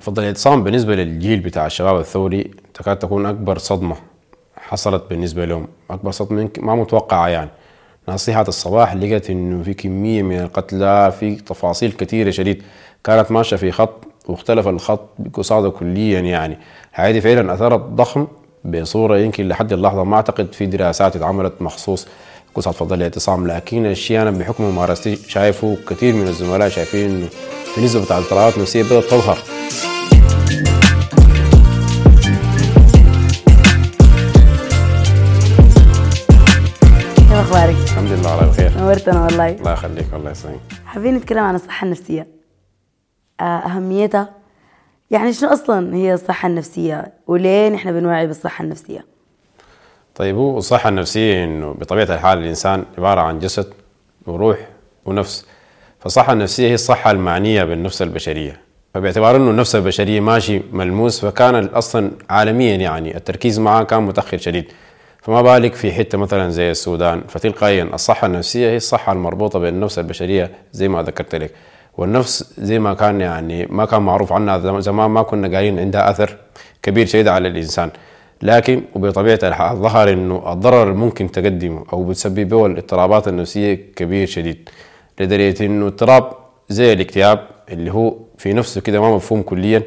فضل الاعتصام بالنسبة للجيل بتاع الشباب الثوري تكاد تكون أكبر صدمة حصلت بالنسبة لهم. أكبر صدمة ما متوقعة يعني. نصيحة الصباح لقت إنه في كمية من القتلى في تفاصيل كثيرة شديد كانت ماشية في خط واختلف الخط بقصاده كليا يعني. هذه فعلا أثرت ضخم بصورة يمكن لحد اللحظة. ما أعتقد في دراسات اتعملت مخصوص. قصة فضل الاعتصام لكن الشيء أنا بحكم ممارستي شايفه كثير من الزملاء شايفين إنه في نسبة بتاع الاضطرابات النفسية بدأت تظهر. الحمد لله على الخير. نورتنا والله. الله يخليك الله يسلمك. حابين نتكلم عن الصحة النفسية. آه، أهميتها يعني شنو أصلا هي الصحة النفسية؟ وليه نحن بنوعي بالصحة النفسية؟ طيب هو الصحة النفسية إنه بطبيعة الحال الإنسان عبارة عن جسد وروح ونفس. فالصحة النفسية هي الصحة المعنية بالنفس البشرية. فباعتبار إنه النفس البشرية ماشي ملموس فكان أصلا عالميا يعني التركيز معاه كان متأخر شديد. فما بالك في حتة مثلا زي السودان؟ فتلقائيا الصحة النفسية هي الصحة المربوطة بالنفس البشرية زي ما ذكرت لك. والنفس زي ما كان يعني ما كان معروف عنها زمان ما كنا قايلين عندها أثر كبير شديد على الإنسان. لكن وبطبيعة الحال ظهر إنه الضرر الممكن تقدمه أو بتسببه الاضطرابات النفسية كبير شديد. لدرجة إنه اضطراب زي الاكتئاب اللي هو في نفسه كده ما مفهوم كليا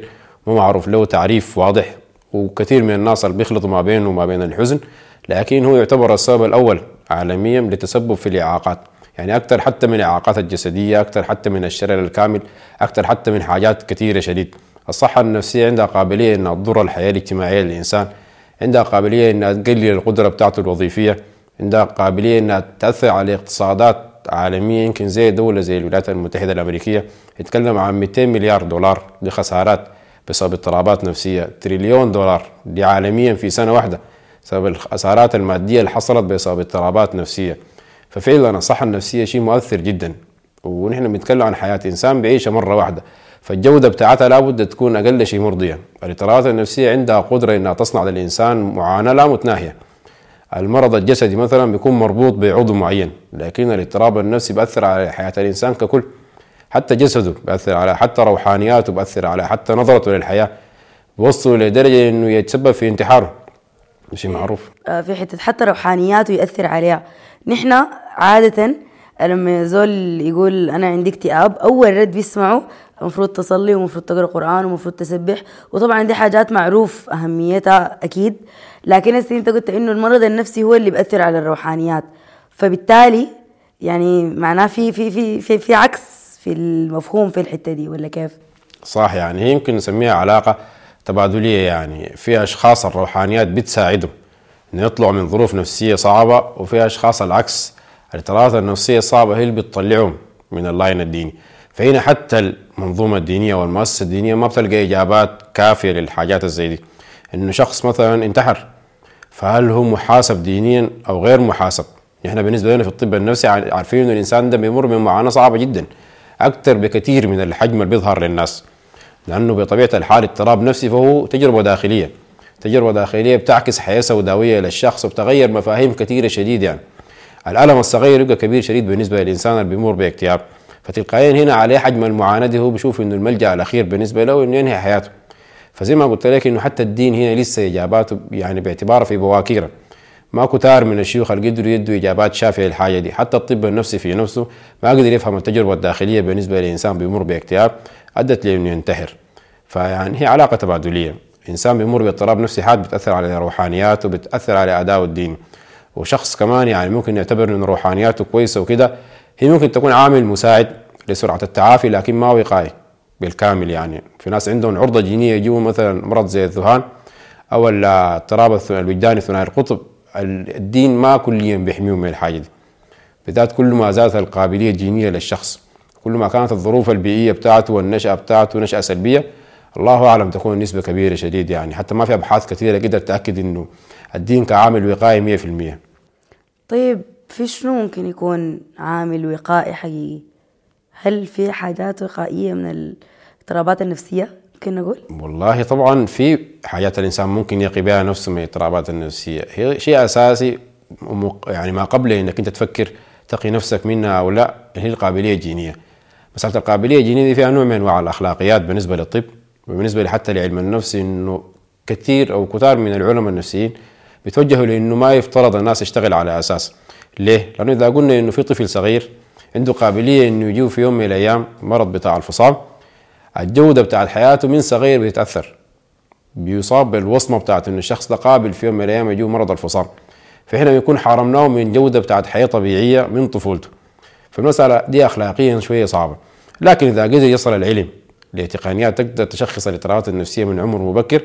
ما معروف له تعريف واضح. وكثير من الناس اللي بيخلطوا ما بينه وما بين الحزن لكن هو يعتبر السبب الأول عالميا لتسبب في الإعاقات. يعني أكثر حتى من الإعاقات الجسدية أكثر حتى من الشلل الكامل أكثر حتى من حاجات كثيرة شديد. الصحة النفسية عندها قابلية انها تضر الحياة الاجتماعية للإنسان عندها قابلية انها تقلل القدرة بتاعته الوظيفية عندها قابلية انها تأثر على اقتصادات عالمية يمكن زي دولة زي الولايات المتحدة الأمريكية. يتكلم عن 200 مليار دولار دي خسارات بسبب اضطرابات نفسية تريليون دولار دي عالميا في سنة واحدة. بسبب الخسارات المادية اللي حصلت بسبب اضطرابات نفسية. ففعلا الصحة النفسية شيء مؤثر جدا. ونحن بنتكلم عن حياة إنسان بيعيشها مرة واحدة. فالجودة بتاعتها لابد تكون أقل شيء مرضية. الاضطرابات النفسية عندها قدرة إنها تصنع للإنسان معاناة لا متناهية. المرض الجسدي مثلا بيكون مربوط بعضو معين لكن الاضطراب النفسي بيأثر على حياة الإنسان ككل. حتى جسده بيأثر على حتى روحانياته بيأثر على حتى نظرته للحياة. بيوصل لدرجة إنه يتسبب في انتحاره. شيء معروف. آه، في حتة حتى روحانياته يأثر عليها. نحن عادة لما زول يقول أنا عندي اكتئاب أول رد بيسمعه المفروض تصلي ومفروض تقرأ قرآن ومفروض تسبح وطبعا دي حاجات معروف أهميتها أكيد. لكن هسه أنت قلت إنه المرض النفسي هو اللي بيأثر على الروحانيات. فبالتالي يعني معناه في في في في, في عكس في المفهوم في الحتة دي ولا كيف؟ صح يعني هي يمكن نسميها علاقة. تبادلية يعني. في أشخاص الروحانيات بتساعدهم إنه يطلعوا من ظروف نفسية صعبة وفي أشخاص العكس الاضطرابات النفسية الصعبة هي اللي بتطلعهم من اللاين الديني. فهنا حتى المنظومة الدينية والمؤسسة الدينية ما بتلقى إجابات كافية للحاجات الزي دي. إنه شخص مثلا انتحر فهل هو محاسب دينيا أو غير محاسب؟ إحنا بالنسبة لنا في الطب النفسي عارفين إنه الإنسان ده بيمر بمعاناة صعبة جدا أكثر بكثير من الحجم اللي بيظهر للناس. لأنه بطبيعة الحال اضطراب نفسي فهو تجربة داخلية. تجربة داخلية بتعكس حياة سوداوية للشخص وبتغير مفاهيم كثيرة شديد يعني. الألم الصغير يبقى كبير شديد بالنسبة للإنسان اللي بيمر باكتئاب. فتلقائيا هنا عليه حجم المعاناة دي هو بيشوف إنه الملجأ الأخير بالنسبة له إنه ينهي حياته. فزي ما قلت لك إنه حتى الدين هنا لسه إجاباته يعني باعتباره في بواكيره. ما كتار من الشيوخ اللي قدروا يدوا إجابات شافية للحاجة دي. حتى الطب النفسي في نفسه ما قدر يفهم التجربة الداخلية بالنسبة لإنسان بيمر باكتئاب. أدت لإنه ينتحر. فيعني هي علاقة تبادلية. إنسان بيمر باضطراب نفسي حاد بتأثر على روحانياته وبتأثر على أداؤه الديني وشخص كمان يعني ممكن يعتبر إن روحانياته كويسة وكده هي ممكن تكون عامل مساعد لسرعة التعافي لكن ما وقاية بالكامل يعني. في ناس عندهم عرضة جينية يجيبوا مثلا مرض زي الذهان أو الاضطراب الوجداني ثنائي القطب. الدين ما كليا بيحميهم من الحاجة دي. بالذات كل ما زادت القابلية الجينية للشخص. كل ما كانت الظروف البيئية بتاعته والنشأة بتاعته نشأة سلبية الله أعلم تكون نسبة كبيرة شديد يعني حتى ما في أبحاث كثيرة قدرت تأكد إنه الدين كعامل وقائي 100% طيب في شنو ممكن يكون عامل وقائي حقيقي؟ هل في حاجات وقائية من الاضطرابات النفسية ممكن نقول؟ والله طبعا في حاجات الإنسان ممكن يقي بها نفسه من الاضطرابات النفسية هي شيء أساسي يعني ما قبل إنك أنت تفكر تقي نفسك منها أو لا هي القابلية الجينية مسألة القابلية الجينية دي فيها نوع من أنواع الأخلاقيات بالنسبة للطب وبالنسبة حتى لعلم النفس إنه كثير أو كثار من العلماء النفسيين بيتوجهوا لإنه ما يفترض الناس يشتغل على أساس. ليه؟ لأنه إذا قلنا إنه في طفل صغير عنده قابلية إنه يجيه في يوم من الأيام مرض بتاع الفصام الجودة بتاعت حياته من صغير بيتاثر بيصاب بالوصمة بتاعت إنه الشخص ده قابل في يوم من الأيام يجيه مرض الفصام. فهنا بيكون حرمناه من جودة بتاعت حياة طبيعية من طفولته. فالمسألة دي اخلاقيا شوية صعبة. لكن إذا قدر يصل العلم لتقنيات تقدر تشخص الاضطرابات النفسية من عمر مبكر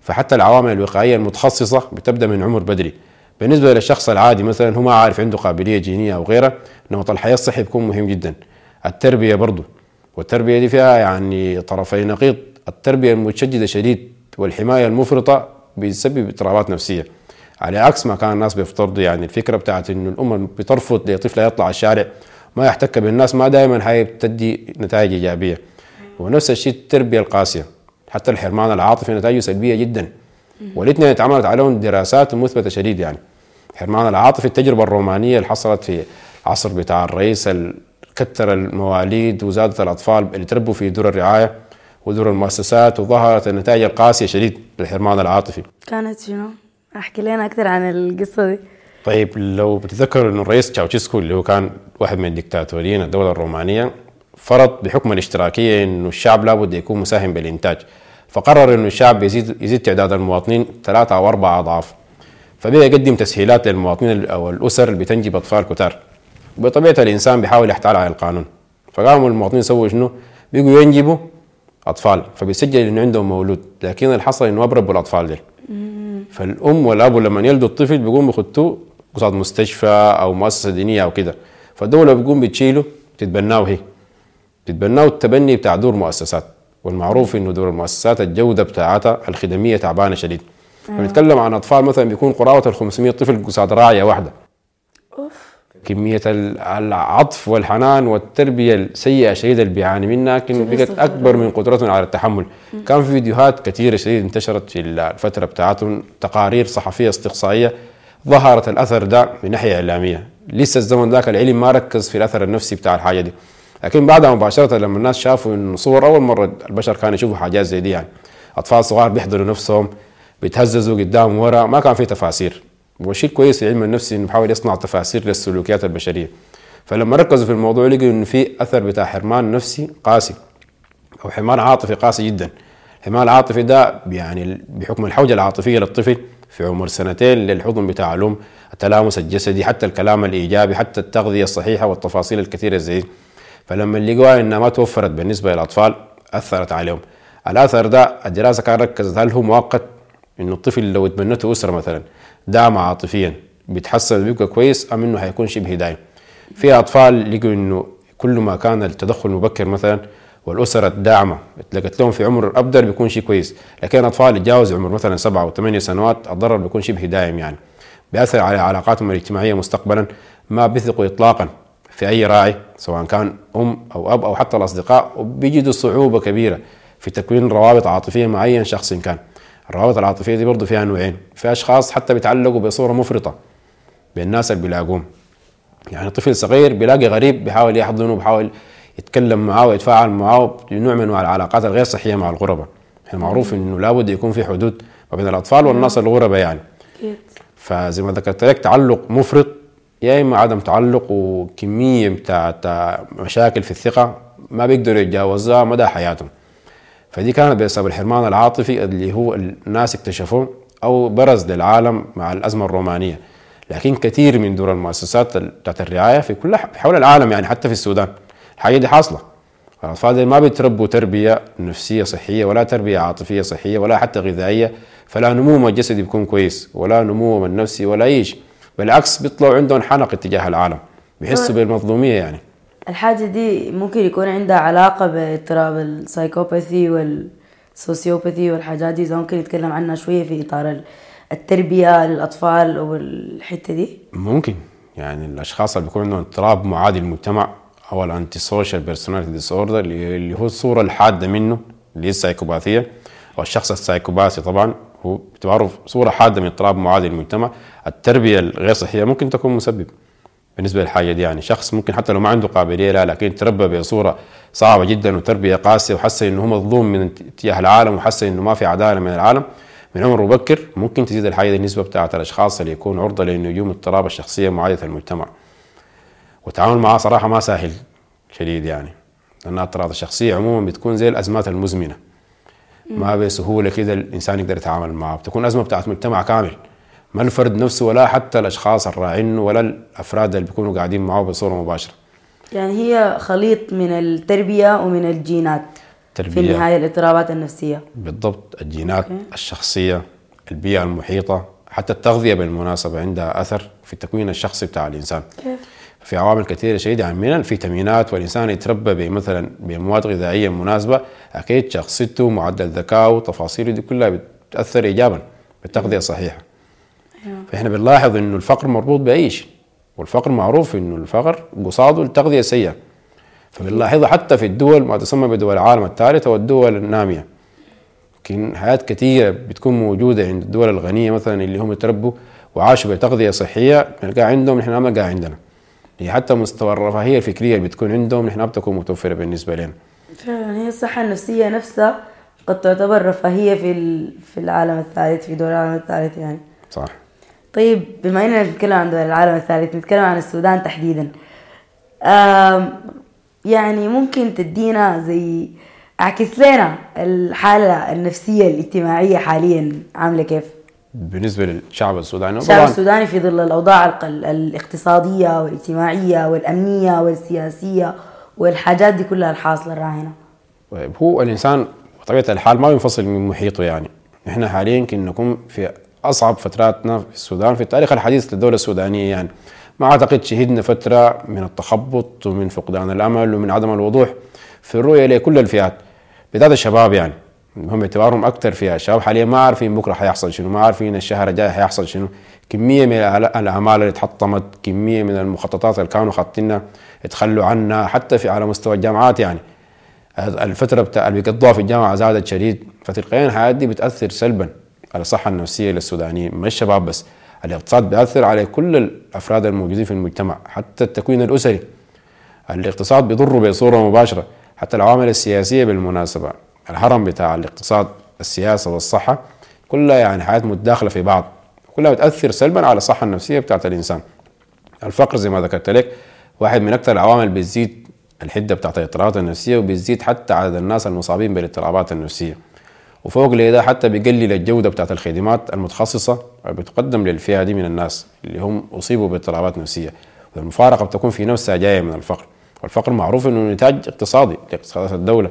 فحتى العوامل الوقائية المتخصصة بتبدأ من عمر بدري. بالنسبة للشخص العادي مثلا هو ما عارف عنده قابلية جينية أو غيرها نمط الحياة الصحي بيكون مهم جدا. التربية برضه والتربية دي فيها يعني طرفي نقيض. التربية المتشددة شديد والحماية المفرطة بتسبب اضطرابات نفسية. على عكس ما كان الناس بيفترضوا يعني الفكرة بتاعت إنه الام بترفض لطفلها يطلع الشارع ما يحتك بالناس ما دائما هاي بتدي نتائج إيجابية. ونفس الشيء التربية القاسية. حتى الحرمان العاطفي نتائجه سلبية جدا. والإثنين اتعملت عليهم دراسات مثبتة شديد يعني. الحرمان العاطفي التجربة الرومانية اللي حصلت في عصر بتاع الرئيس كثر المواليد وزادت الأطفال اللي تربوا في دور الرعاية ودور المؤسسات وظهرت النتائج القاسية شديد للحرمان العاطفي. كانت شنو؟ أحكي لنا أكثر عن القصة دي. طيب لو بتتذكر إنه الرئيس تشاوشيسكو اللي هو كان واحد من ديكتاتوريين الدولة الرومانية فرض بحكم الاشتراكية إنه الشعب لابد يكون مساهم بالإنتاج. فقرر إنه الشعب يزيد يزيد تعداد المواطنين ثلاثة أو أربع أضعاف. فبدأ يقدم تسهيلات للمواطنين أو الأسر اللي بتنجب اطفال كتار. بطبيعة الإنسان بيحاول يحتال على القانون. فقاموا المواطنين سووا شنو؟ بيجوا ينجبوا أطفال فبيسجل إنه عندهم مولود. لكن اللي حصل إنه ما بربوا الأطفال دي فالأم والأب لما يلدوا الطفل بيقوموا بيخطوه قصاد مستشفى أو مؤسسة دينية أو كده. فالدولة بتقوم بتشيله تتبناه هي. تتبناه التبني بتاع دور مؤسسات. والمعروف إنه دور المؤسسات الجودة بتاعتها الخدمية تعبانة شديد. بنتكلم عن أطفال مثلا بيكون قرابه ال 500 طفل قصاد راعية واحدة. أوف. كمية العطف والحنان والتربية السيئة شديدة اللي بيعاني منها لكن بقت أكبر من قدرتهم على التحمل. كان في فيديوهات كثيرة شديد انتشرت في الفترة بتاعتهم تقارير صحفية استقصائية ظهرت الأثر ده من ناحية إعلامية. لسه الزمن ذاك العلم ما ركز في الأثر النفسي بتاع الحاجة دي. لكن بعدها مباشرة لما الناس شافوا إنه صور أول مرة البشر كانوا يشوفوا حاجات زي دي يعني. أطفال صغار بيحضروا نفسهم بيتهززوا قدام ورا ما كان في تفاسير. والشيء الكويس في علم النفس إنه بحاول يصنع تفاسير للسلوكيات البشرية. فلما ركزوا في الموضوع لقوا إنه في أثر بتاع حرمان نفسي قاسي أو حرمان عاطفي قاسي جدا. الحرمان العاطفي ده يعني بحكم الحوجة العاطفية للطفل في عمر سنتين للحضن بتاع الام التلامس الجسدي حتى الكلام الإيجابي حتى التغذية الصحيحة والتفاصيل الكثيرة زي فلما لقوها انها ما توفرت بالنسبة للأطفال أثرت عليهم. الآثر ده الدراسة كان ركزت هل هو مؤقت؟ إنه الطفل لو اتبنته أسرة مثلا دعم عاطفيا بيتحسن بيبقى كويس أم إنه حيكون شبه دايم؟ في أطفال لقوا إنه كل ما كان التدخل مبكر مثلا والأسرة الداعمة. لقت لهم في عمر أبدر بيكون شيء كويس. لكن اطفال يتجاوز عمر مثلا سبعه أو ثمانية سنوات الضرر بيكون شبه دائم يعني. بيأثر على علاقاتهم الاجتماعية مستقبلا ما بيثقوا اطلاقا في أي راعي سواء كان أم أو أب أو حتى الأصدقاء وبيجدوا صعوبة كبيرة في تكوين روابط عاطفية مع اي شخص كان. الروابط العاطفية دي برضه فيها نوعين. في أشخاص حتى بيتعلقوا بصورة مفرطة بالناس اللي بيلاقوهم. يعني طفل صغير بيلاقي غريب بيحاول يحضنه بيحاول يتكلم معاه ويتفاعل معاه بنوع من العلاقات الغير صحية مع الغرباء إحنا معروف إنه لابد يكون في حدود ما بين الأطفال والناس الغرباء يعني. فزي ما ذكرت لك تعلق مفرط يا إما عدم تعلق وكمية بتاعت مشاكل في الثقة ما بيقدروا يتجاوزوها مدى حياتهم. فدي كانت بسبب الحرمان العاطفي اللي هو الناس اكتشفوه أو برز للعالم مع الأزمة الرومانية. لكن كثير من دور المؤسسات بتاعت الرعاية في كل حول العالم يعني حتى في السودان. الحاجة دي حاصلة. الاطفال ما بيتربوا تربية نفسية صحية ولا تربية عاطفية صحية ولا حتى غذائية فلا نموهم الجسدي بيكون كويس ولا نموهم النفسي ولا أي شيء. بالعكس بيطلعوا عندهم حنق اتجاه العالم بيحسوا بالمظلومية يعني. الحاجة دي ممكن يكون عندها علاقة باضطراب ال psychopathy وال sociopathy والحاجات دي إذا ممكن نتكلم عنها شوية في إطار التربية للأطفال والحتة دي. ممكن يعني الأشخاص اللي بيكون عندهم اضطراب معادي المجتمع أو ال antisocial personality disorder اللي هو الصورة الحادة منه اللي هي السايكوباثية. أو الشخص السايكوباثي طبعا هو باعتباره صورة حادة من اضطراب معادي المجتمع. التربية الغير صحية ممكن تكون مسبب بالنسبة للحاجة دي يعني. شخص ممكن حتى لو ما عنده قابلية لا لكن تربى بصورة صعبة جدا وتربية قاسية وحس إنه هو مظلوم من اتجاه العالم وحس إنه ما في عدالة من العالم من عمر مبكر ممكن تزيد الحاجة دي النسبة بتاعت الأشخاص اللي يكون عرضة لنجوم اضطراب الشخصية معادية المجتمع. والتعامل معها صراحة ما سهل شديد يعني. لأن اضطرابات الشخصية عموما بتكون زي الأزمات المزمنة. ما بسهولة كده الإنسان يقدر يتعامل معها. بتكون أزمة بتاعت مجتمع كامل. ما الفرد نفسه ولا حتى الأشخاص الراعينه ولا الأفراد اللي بيكونوا قاعدين معه بصورة مباشرة. يعني هي خليط من التربية ومن الجينات تربية. في النهايه الاضطرابات النفسية. بالضبط. الجينات الشخصية البيئة المحيطة حتى التغذية بالمناسبة عندها أثر في التكوين الشخصي بتاع الإنسان. كيف؟ في عوامل كثيرة شديدة من الفيتامينات والإنسان يتربى مثلا بمواد غذائية مناسبة. أكيد شخصيته معدل ذكائه تفاصيله دي كلها بتأثر ايجابا بالتغذية الصحيحة. فإحنا بنلاحظ إنه الفقر مربوط بأي شيء. والفقر معروف إنه الفقر قصاده التغذية السيئة. فبنلاحظها حتى في الدول ما تسمى بدول العالم الثالث أو الدول النامية. لكن حياة كثيرة بتكون موجودة عند الدول الغنية مثلا اللي هم يتربوا وعاشوا بتغذية صحية. بنلقاها عندهم نحن ما بنلقاها عندنا. هي حتى مستوى الرفاهية الفكرية اللي بتكون عندهم نحن بتكون متوفرة بالنسبة لنا. فعلا هي الصحة النفسية نفسها قد تعتبر رفاهية في في العالم الثالث في دول العالم الثالث يعني. صح. طيب بما إننا نتكلم عن دول العالم الثالث نتكلم عن السودان تحديدا. يعني ممكن تدينا زي اعكس لنا الحالة النفسية الاجتماعية حاليا عاملة كيف؟ بالنسبة للشعب السوداني. الشعب السوداني في ظل الأوضاع الق- الاقتصادية والاجتماعية والأمنية والسياسية والحاجات دي كلها الحاصلة الراهنة طيب هو الإنسان بطبيعة الحال ما ينفصل من محيطه يعني. إحنا حاليا يمكن نكون في أصعب فتراتنا في السودان في التاريخ الحديث للدولة السودانية يعني. ما أعتقد شهدنا فترة من التخبط ومن فقدان الأمل ومن عدم الوضوح في الرؤية لكل الفئات بالذات الشباب يعني. هم اعتبارهم أكثر فيها. الشباب حاليا ما عارفين بكرة حيحصل شنو ما عارفين الشهر الجاي حيحصل شنو. كمية من الاعمال اللي اتحطمت كمية من المخططات اللي كانوا خاطينها يتخلوا عنها حتى في على مستوى الجامعات يعني. الفترة بتاع اللي بيقضوها في الجامعة زادت شديد. فتلقائيا الحياة دي بتأثر سلبا على الصحة النفسية للسودانيين مش الشباب بس. الاقتصاد بيأثر على كل الأفراد الموجودين في المجتمع حتى التكوين الأسري. الاقتصاد بيضر بصورة مباشرة حتى العوامل السياسية بالمناسبة. الهرم بتاع الاقتصاد السياسة والصحة كلها يعني حياة متداخلة في بعض كلها بتأثر سلبا على الصحة النفسية بتاعت الإنسان. الفقر زي ما ذكرت لك واحد من أكثر العوامل بتزيد الحدة بتاعت الاضطرابات النفسية وبتزيد حتى عدد الناس المصابين بالاضطرابات النفسية. وفوق لده حتى بيقلل الجودة بتاعت الخدمات المتخصصة اللي بتقدم للفئة دي من الناس اللي هم أصيبوا باضطرابات نفسية. والمفارقه بتكون في نفسها جاية من الفقر. والفقر معروف إنه نتاج اقتصادي لاقتصادات الدولة.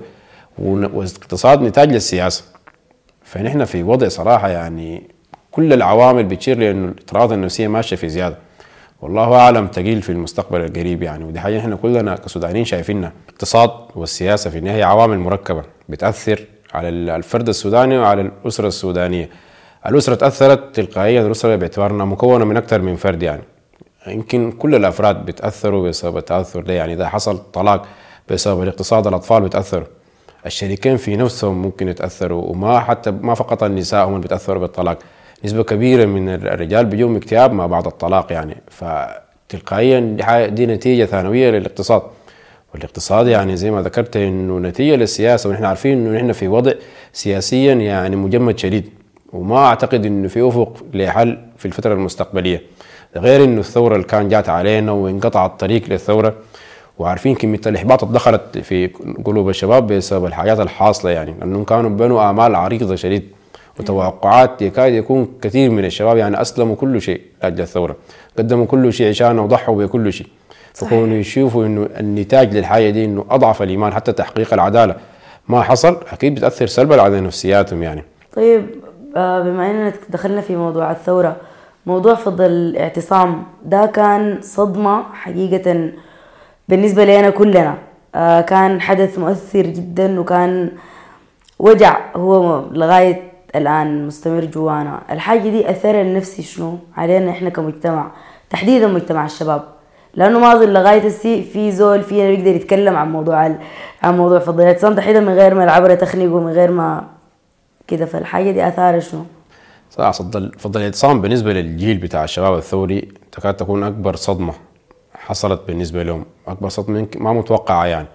والاقتصاد نتاج للسياسة. فنحن في وضع صراحة يعني كل العوامل بتشير لأنه الاضطرابات النفسية ماشية في زيادة. والله أعلم تقيل في المستقبل القريب يعني ودي حاجة إحنا كلنا كسودانيين شايفينها. الاقتصاد والسياسة في النهاية عوامل مركبة بتأثر على الفرد السوداني وعلى الأسرة السودانية. الأسرة تأثرت تلقائيا الأسرة باعتبارنا مكونة من أكثر من فرد يعني. يمكن كل الأفراد بيتاثروا بسبب التأثر ده يعني إذا حصل طلاق بسبب الاقتصاد الأطفال بيتاثروا الشريكين في نفسهم ممكن يتأثروا وما حتى ما فقط النساء هم اللي بيتأثروا بالطلاق. نسبة كبيرة من الرجال بيجوهم اكتئاب ما بعد الطلاق يعني. فتلقائيا دي نتيجة ثانوية للاقتصاد. والاقتصاد يعني زي ما ذكرت إنه نتيجة للسياسة ونحن عارفين إنه نحن في وضع سياسيا يعني مجمد شديد. وما أعتقد إنه في أفق لحل في الفترة المستقبلية. غير إنه الثورة اللي كان جات علينا وانقطع الطريق للثورة وعارفين كمية الإحباط اللي دخلت في قلوب الشباب بسبب الحاجات الحاصلة يعني لأنهم كانوا بنوا امال عريضة شديد وتوقعات يكاد يكون كثير من الشباب يعني أسلموا كل شيء لأجل الثورة قدموا كل شيء عشانه وضحوا بكل شيء فكونوا يشوفوا إنه النتاج للحاجة دي إنه أضعف الإيمان حتى تحقيق العدالة ما حصل أكيد بتأثر سلبا على نفسياتهم يعني. طيب آه، بما إننا دخلنا في موضوع الثورة موضوع فضل الاعتصام ده كان صدمة حقيقة بالنسبة لنا كلنا. آه، كان حدث مؤثر جدا وكان وجع هو لغاية الآن مستمر جوانا. الحاجة دي أثرها النفسي شنو؟ علينا إحنا كمجتمع. تحديدا مجتمع الشباب. لأنه ما أظن لغاية السي في زول فينا بيقدر يتكلم عن موضوع عن موضوع فضل الاعتصام تحديدا من غير ما العبرة تخنقه ومن غير ما كده. فالحاجة دي أثارها شنو؟ صراحة فضل فضل بالنسبة للجيل بتاع الشباب الثوري تكاد تكون أكبر صدمة. حصلت بالنسبة لهم. أكبر صدمه ما متوقعة يعني.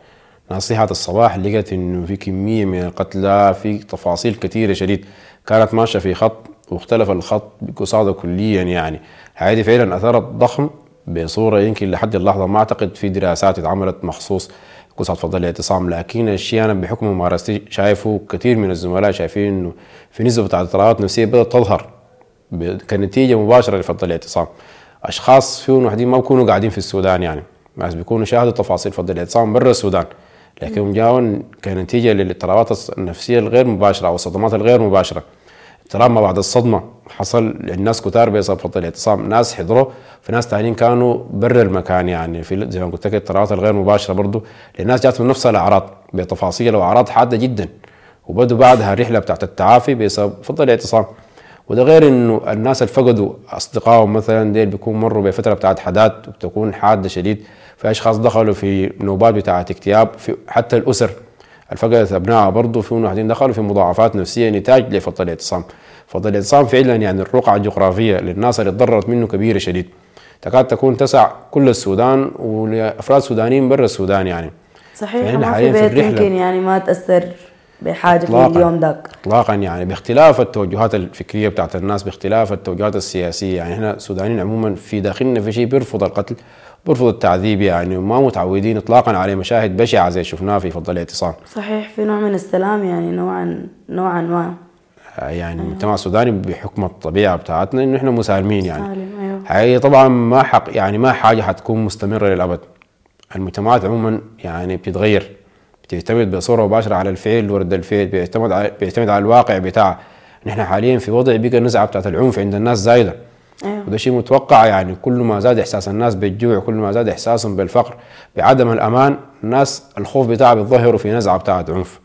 ناصيحة الصباح لقت إنه في كمية من القتلى في تفاصيل كثيرة شديد كانت ماشية في خط واختلف الخط بقصاده كليا يعني. هذه فعلا اثرت ضخم بصورة يمكن لحد اللحظة. ما أعتقد في دراسات اتعملت مخصوص قصة فضل الاعتصام لكن الشيء أنا بحكم ممارستي شايفه كثير من الزملاء شايفين إنه في بتاعت اضطرابات نفسية بدأت تظهر كنتيجة مباشرة لفضل الاعتصام. أشخاص فيهم وحدين ما بيكونوا قاعدين في السودان يعني. ناس بيكونوا شاهدوا تفاصيل فضل الاعتصام برا السودان. لكن جاون كنتيجة للإضطرابات النفسية الغير مباشرة أو الصدمات الغير مباشرة. اضطراب ما بعد الصدمة حصل للناس كتار بسبب فضل الاعتصام ناس حضروا في ناس ثانيين كانوا برا المكان يعني. في زي ما قلت لك الاضطرابات الغير مباشرة برضه للناس جاتهم نفس الأعراض بتفاصيل وأعراض حادة جدا. وبدوا بعدها الرحله بتاعت التعافي بسبب فضل الاعتصام. وده غير إنه الناس اللي فقدوا أصدقائهم مثلا ديل بيكون مروا بفترة بتاعت حدات وبتكون حاده شديد في أشخاص دخلوا في نوبات بتاعت اكتئاب في حتى الأسر الفقدت أبنائها برضه في واحدين دخلوا في مضاعفات نفسية نتاج لفضل الاعتصام. فضل الاعتصام فعلا يعني الرقعة الجغرافية للناس اللي تضررت منه كبيرة شديد. تكاد تكون تسع كل السودان ولأفراد سودانيين برا السودان يعني. صحيح ما في بيت يمكن يعني ما تأثر. بحاجة في اليوم ذاك اطلاقا يعني باختلاف التوجهات الفكريه بتاعت الناس باختلاف التوجهات السياسية. يعني إحنا السودانيين عموما في داخلنا في شيء بيرفض القتل بيرفض التعذيب يعني وما متعودين اطلاقا على مشاهد بشعة زي شفناها في فضل الاعتصام. صحيح في نوع من السلام يعني نوعا نوعا ما. يعني المجتمع أيوه. السوداني بحكم الطبيعة بتاعتنا إنه إحنا مسالمين يعني. أيوه. هي طبعا ما حق يعني ما حاجة حتكون مستمرة للأبد. المجتمعات عموما يعني بتتغير. بتعتمد بصورة مباشرة على الفعل ورد الفعل بيعتمد على بيعتمد على الواقع بتاعها نحن حاليا في وضع بقى النزعه بتاعت العنف عند الناس زايدة. أيوه. وده شيء متوقع يعني. كل ما زاد إحساس الناس بالجوع كل ما زاد إحساسهم بالفقر بعدم الأمان الناس الخوف بتاعها بيتظهروا في نزعة بتاعت عنف.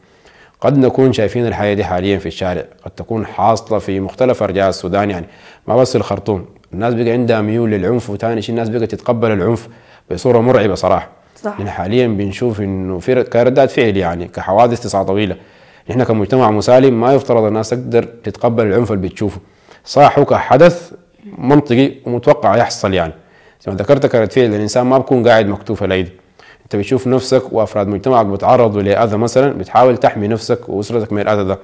قد نكون شايفين الحياة دي حاليا في الشارع قد تكون حاصلة في مختلف أرجاء السودان يعني. ما بس الخرطوم. الناس بقى عندها ميول للعنف وثاني شيء الناس بقى تتقبل العنف بصورة مرعبة صراحة. صح. نحن حاليا بنشوف إنه في كردات فعل يعني كحوادث تسعة طويلة. نحن كمجتمع مسالم ما يفترض الناس تقدر تتقبل العنف اللي بتشوفه. صح كحدث منطقي ومتوقع يحصل يعني. زي ما ذكرت كانت فعل الإنسان ما بكون قاعد مكتوف الايدي أنت بتشوف نفسك وأفراد مجتمعك بتعرضوا لأذى مثلا بتحاول تحمي نفسك وأسرتك من الأذى ده.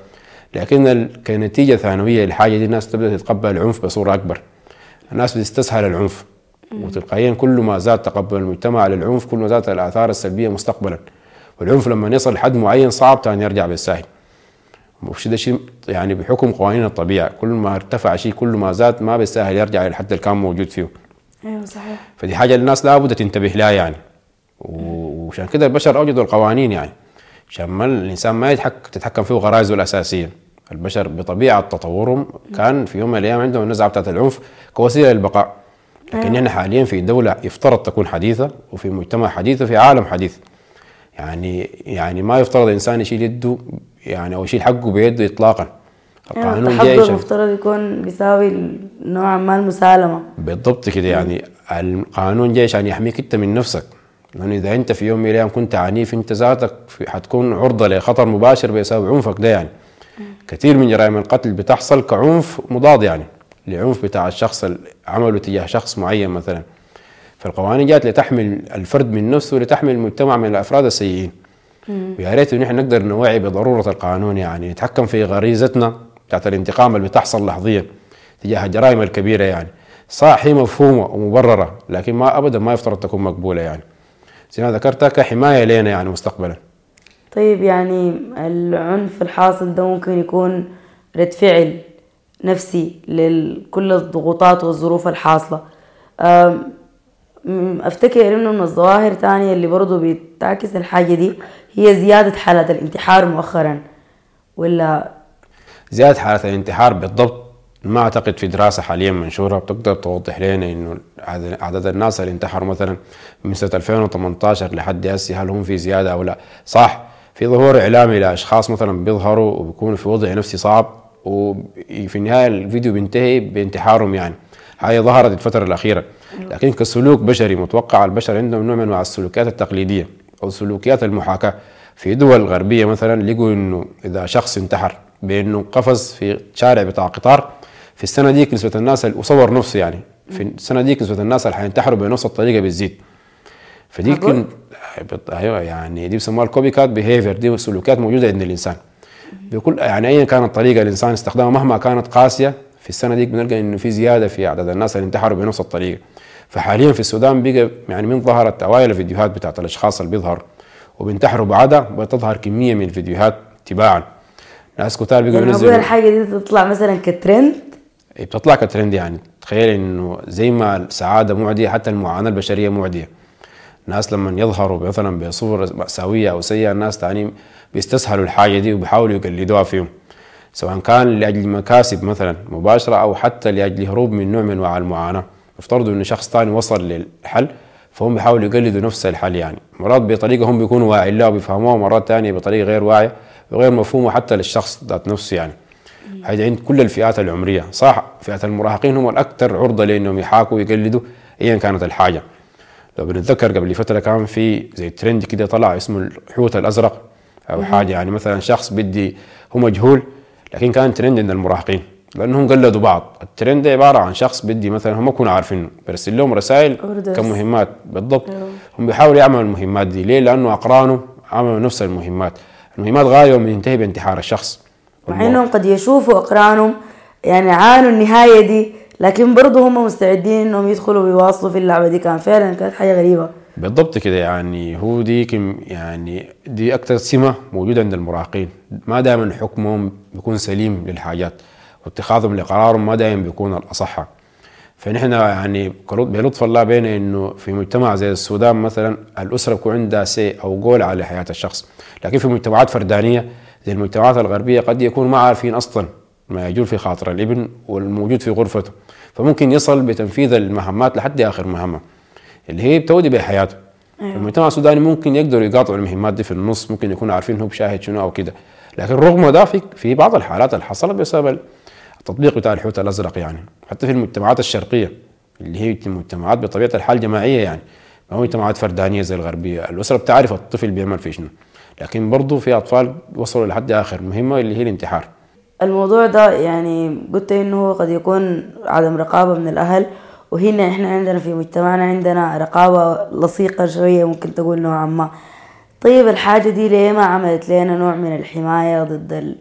لكن كنتيجة ثانوية للحاجه دي الناس تبدأ تتقبل العنف بصورة أكبر. الناس بتستسهل العنف. وتلقائيا كل ما زاد تقبل المجتمع للعنف كل ما زادت الآثار السلبية مستقبلا. والعنف لما يصل لحد معين صعب ثاني يرجع بالساهل. وش ده شيء يعني بحكم قوانين الطبيعة. كل ما ارتفع شيء كل ما زاد ما بالساهل يرجع إلى الحد اللي كان موجود فيه. أيوه صحيح. فدي حاجة الناس لابد تنتبه لها يعني. وعشان كده البشر أوجدوا القوانين يعني. عشان ما الإنسان ما يتحك تتحكم فيه غرائزه الأساسية. البشر بطبيعة تطورهم كان في يوم من الأيام عندهم النزعة بتاعت العنف كوسيلة للبقاء. لكن إحنا حاليا في دولة يفترض تكون حديثة وفي مجتمع حديث وفي عالم حديث. يعني يعني ما يفترض الانسان يشيل يده يعني أو يشيل حقه بيده اطلاقا. القانون جاي المفترض يكون بيساوي نوعا ما المسالمة. بالضبط كده. يعني القانون جاي عشان يحميك أنت من نفسك. لأنه إذا أنت في يوم من الأيام كنت عنيف أنت ذاتك حتكون عرضة لخطر مباشر بسبب عنفك ده يعني. كثير من جرائم القتل بتحصل كعنف مضاد يعني. لعنف بتاع الشخص اللي عمله تجاه شخص معين مثلا. فالقوانين جات لتحمل الفرد من نفسه ولتحمل المجتمع من الأفراد السيئين. ويا ريت إن إحنا نقدر نوعي بضرورة القانون يعني نتحكم في غريزتنا بتاعت الانتقام اللي بتحصل لحظيا تجاه الجرائم الكبيرة يعني. صح هي مفهومة ومبررة لكن ما ابدا ما يفترض تكون مقبولة يعني. زي ما ذكرت كحمايه لنا يعني مستقبلا. طيب يعني العنف الحاصل ده ممكن يكون رد فعل نفسي لكل الضغوطات والظروف الحاصلة. أفتكر إنه من الظواهر تانية اللي برضو بتعكس الحاجة دي هي زيادة حالات الانتحار مؤخرا. ولا؟ زيادة حالات الانتحار بالضبط. ما أعتقد في دراسة حاليا منشورة بتقدر توضح لنا إنه عدد الناس اللي انتحروا مثلا من سنة 2018 لحد هسه هل هم في زيادة أو لا؟ صح. في ظهور إعلامي لأشخاص مثلا بيظهروا وبيكونوا في وضع نفسي صعب. وفي النهاية الفيديو بينتهي بانتحارهم يعني. هاي ظهرت الفترة الأخيرة. لكن كسلوك بشري متوقع البشر عندهم نوع من انواع السلوكيات التقليدية أو سلوكيات المحاكاة. في دول غربية مثلا لقوا إنه إذا شخص انتحر بأنه قفز في شارع بتاع قطار في السنة ديك نسبه الناس وصور نفسه يعني. في السنة ديك نسبه الناس اللي حينتحروا بنفس الطريقة بتزيد فدي؟ كن أيوه يعني دي بيسموها ال copycat behavior دي سلوكيات موجودة عند الإنسان. بكل يعني ايا كانت الطريقة الإنسان استخدمها مهما كانت قاسية في السنة دي بنلقى إنه في زيادة في عدد الناس اللي انتحروا بنفس الطريقة. فحاليا في السودان بقى يعني من ظهرت أوائل الفيديوهات بتاعت الأشخاص اللي بيظهروا وبينتحروا بعدها بتظهر كمية من الفيديوهات تباعا. ناس كتار بقوا يعني ينزلوا. الحاجة دي تطلع مثلا كترند؟ بتطلع كترند يعني. تخيل إنه زي ما السعادة معدية حتى المعاناة البشرية معدية. ناس لما يظهروا مثلا بصور مأساوية أو سيئة الناس تاني بيستسهلوا الحاجة دي وبيحاولوا يقلدوها فيهم. سواء كان لأجل مكاسب مثلا مباشرة أو حتى لأجل هروب من نوع من أنواع المعاناة. افترضوا إنه شخص تاني وصل للحل فهم بيحاولوا يقلدوا نفس الحل يعني. مرات بطريقة هم بيكونوا واعيين لها وبيفهموها مرات تانية بطريقة غير واعية وغير مفهومة حتى للشخص ذات نفسه يعني. هذه عند كل الفئات العمرية. صح فئة المراهقين هم الأكثر عرضة لأنهم يحاكوا ويقلدوا أيا كانت الحاجة. لو بنتذكر قبل فترة كان في زي ترند كده طلع اسمه الحوت الأزرق. أو حاجة. يعني مثلا شخص بدي هو مجهول لكن كان ترند عند المراهقين. لأنهم قلدوا بعض. الترند عبارة عن شخص بدي مثلا هم يكونوا عارفينه برسل لهم رسائل. كمهمات. بالضبط. هم بيحاولوا يعملوا المهمات دي. ليه؟ لأنه اقرانه عملوا نفس المهمات. المهمات غاية منتهي بانتحار الشخص. مع إنهم قد يشوفوا أقرانهم يعني عانوا النهاية دي لكن برضه هم مستعدين إنهم يدخلوا ويواصلوا في اللعبة دي. كان فعلا كانت حاجة غريبة. بالضبط كده يعني هو دي كم يعني دي أكثر سمة موجودة عند المراهقين. ما دائما حكمهم بيكون سليم للحاجات واتخاذهم لقرارهم ما دائما بيكون الأصح. فنحن يعني بلطف الله بينا إنه في مجتمع زي السودان مثلا الأسرة بيكون عندها سي أو جول على حياة الشخص. لكن في مجتمعات فردانية زي المجتمعات الغربية قد يكونوا ما عارفين أصلا ما يجول في خاطر الإبن والموجود في غرفته. فممكن يصل بتنفيذ المهمات لحد آخر مهمة. اللي هي بتودي بحياته أيوة. المجتمع السوداني ممكن يقدروا يقاطعوا المهمات دي في النص ممكن يكونوا عارفين هو بشاهد شنو أو كده. لكن رغم ده في في بعض الحالات اللي حصلت بسبب التطبيق بتاع الحوت الأزرق يعني. حتى في المجتمعات الشرقية اللي هي مجتمعات بطبيعة الحال جماعية يعني. ما هو مجتمعات فردانية زي الغربية. الأسرة بتعرف الطفل بيعمل في شنو. لكن برضه في أطفال وصلوا لحد آخر مهمة اللي هي الانتحار. الموضوع ده يعني قلت إنه قد يكون عدم رقابة من الأهل وهنا إحنا عندنا في مجتمعنا عندنا رقابة لصيقة شوية ممكن تقول نوعا ما. طيب الحاجة دي ليه ما عملت لنا نوع من الحماية ضد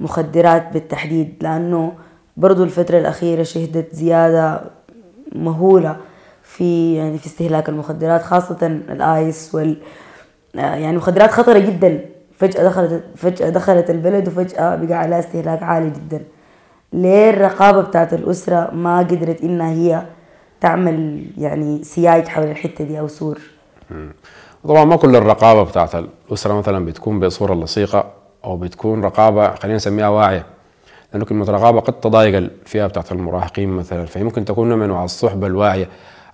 المخدرات بالتحديد؟ لأنه برضو الفترة الأخيرة شهدت زيادة مهولة في يعني في استهلاك المخدرات خاصة الآيس وال يعني مخدرات خطرة جدا. فجأة دخلت فجأة دخلت البلد وفجأة بقى عليها استهلاك عالي جدا. ليه الرقابة بتاعت الأسرة ما قدرت إنها هي تعمل يعني سياج حول الحتة دي أو سور طبعا ما كل الرقابة بتاعت الأسرة مثلا بتكون بصورة لصيقة أو بتكون رقابة خلينا نسميها واعية لأنه كلمة رقابة قد تضايق الفئه بتاعت المراهقين مثلا. فهي ممكن تكون من الصحبة الواعية.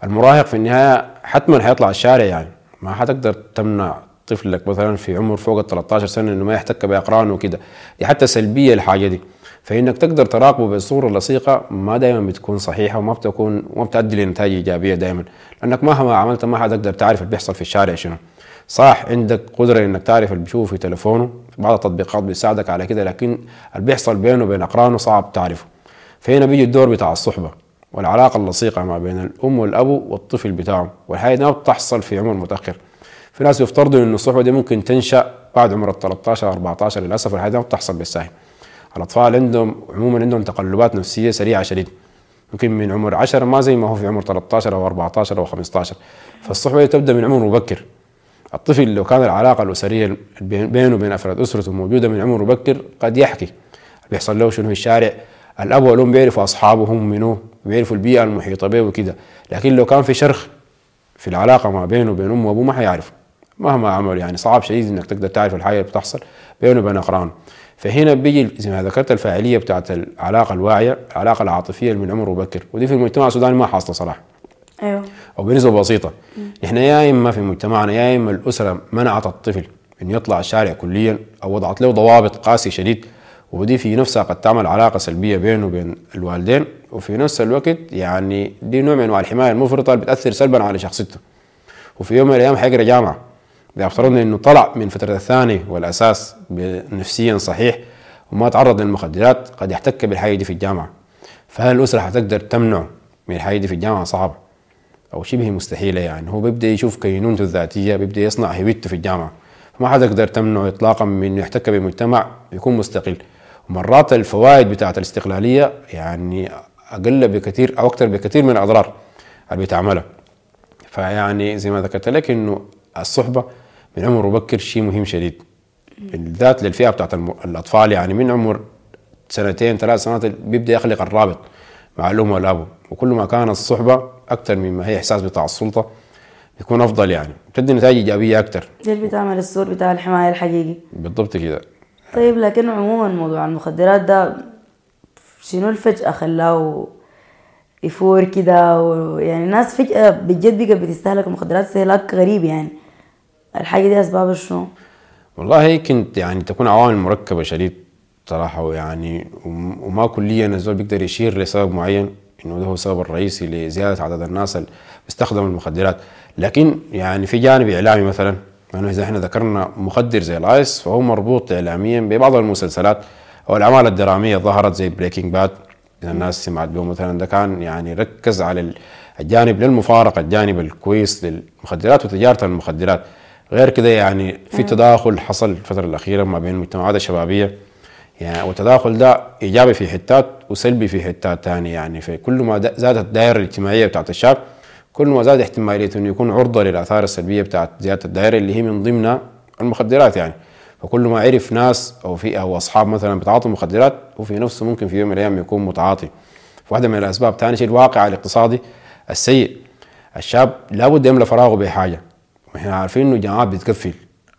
المراهق في النهاية حتما حيطلع الشارع يعني. ما حتقدر تمنع طفلك مثلا في عمر فوق ال 13 سنة إنه ما يحتك بأقرانه وكده. دي حتى سلبية الحاجة دي. فإنك تقدر تراقبه بصورة لصيقة ما دائما بتكون صحيحة وما بتكون وما بتؤدي لنتائج إيجابية دائما لأنك مهما عملت ما حتقدر تعرف اللي بيحصل في الشارع شنو. صح عندك قدرة إنك تعرف اللي بيشوفه في تليفونه بعض التطبيقات بتساعدك على كده لكن اللي بيحصل بينه وبين أقرانه صعب تعرفه. فهنا بيجي الدور بتاع الصحبة والعلاقة اللصيقة ما بين الأم والابو والطفل بتاعهم والحاجة دي ما بتحصل في عمر متأخر. في ناس يفترضوا إن الصحبة دي ممكن تنشأ بعد عمر ال 13 14 للأسف الحاجة دي ما بتحصل بالساهل. الأطفال عندهم عموما عندهم تقلبات نفسية سريعة شديد. ممكن من عمر 10 ما زي ما هو في عمر 13 أو 14 أو 15 فالصحبة تبدأ من عمر مبكر. الطفل لو كان العلاقة الأسرية بين- بينه وبين أفراد أسرته موجودة من عمر مبكر قد يحكي. بيحصل له شنو في الشارع؟ الأب والأم بيعرفوا أصحابهم منو؟ بيعرفوا البيئة المحيطة به وكده. لكن لو كان في شرخ في العلاقة ما بينه وبين أمه وأبوه ما حيعرف مهما عمل يعني صعب شديد إنك تقدر تعرف الحاجة اللي بتحصل بينه وبين اقرانه فهنا بيجي زي ما ذكرت الفاعلية بتاعت العلاقة الواعية العلاقة العاطفية من عمر مبكر ودي في المجتمع السوداني ما حاصلة صراحة. أيوه. أو بنسبة بسيطة. إحنا يا إما في مجتمعنا يا إما الأسرة منعت الطفل انه يطلع الشارع كليا أو وضعت له ضوابط قاسية شديد. ودي في نفسها قد تعمل علاقة سلبية بينه وبين الوالدين. وفي نفس الوقت يعني دي نوع من أنواع الحماية المفرطة اللي بتأثر سلبا على شخصيته. وفي يوم من الأيام حيقرا جامعة. اذا افترضنا إنه طلع من فترة الثاني والأساس نفسيا صحيح وما تعرض للمخدرات قد يحتك بالحاجة دي في الجامعة. فهل الأسرة حتقدر تمنعه من الحاجة دي في الجامعة؟ صعبه أو شبه مستحيلة يعني. هو بيبدأ يشوف كينونته الذاتية بيبدأ يصنع هويته في الجامعة. فما حتقدر تمنعه اطلاقا من إنه يحتك بمجتمع يكون مستقل. ومرات الفوائد بتاعت الاستقلالية يعني أقل بكثير أو أكثر بكثير من الأضرار اللي بتعملها. فيعني زي ما ذكرت لك إنه الصحبة من عمر مبكر شيء مهم شديد. بالذات للفئة بتاعت الأطفال يعني من عمر سنتين ثلاث سنوات بيبدأ يخلق الرابط مع الأم والأب. وكل ما كانت الصحبة أكثر مما هي إحساس بتاع السلطة بيكون أفضل يعني. بتدي نتائج إيجابية أكثر. دي اللي بتعمل السور بتاع الحماية الحقيقي. بالضبط كده. طيب لكن عموما موضوع المخدرات ده شنو الفجأة خلاه يفور كده؟ ويعني الناس فجأة بجد بقى بتستهلك المخدرات استهلاك غريب يعني. الحاجة دي أسبابها شنو؟ والله يمكن يعني تكون عوامل مركبة شديد صراحة ويعني وم- وما كليا الزول بيقدر يشير لسبب معين إنه ده هو السبب الرئيسي لزيادة عدد الناس اللي بيستخدموا المخدرات. لكن يعني في جانب إعلامي مثلا يعني إذا إحنا ذكرنا مخدر زي ال ice فهو مربوط اعلاميا ببعض المسلسلات أو الأعمال الدرامية ظهرت زي Breaking Bad إذا الناس سمعت به مثلا ده كان يعني ركز على ال- الجانب للمفارقة الجانب الكويس للمخدرات وتجارة المخدرات. غير كده يعني في تداخل حصل الفترة الأخيرة ما بين المجتمعات الشبابية. يعني والتداخل ده إيجابي في حتات وسلبي في حتات تانية. يعني في كل ما زادت الدائرة الاجتماعية بتاعت الشاب كل ما زاد احتمالية إنه يكون عرضة للآثار السلبية بتاعت زيادة الدائرة اللي هي من ضمنها المخدرات يعني. فكل ما عرف ناس أو في أو أصحاب مثلا بتعاطوا مخدرات وفي نفسه ممكن في يوم من الأيام يكون متعاطي. واحدة من الأسباب. تاني شيء الواقع الاقتصادي السيء. الشاب لابد يملى فراغه بحاجة. وإحنا عارفين إنه جامعات بتقفل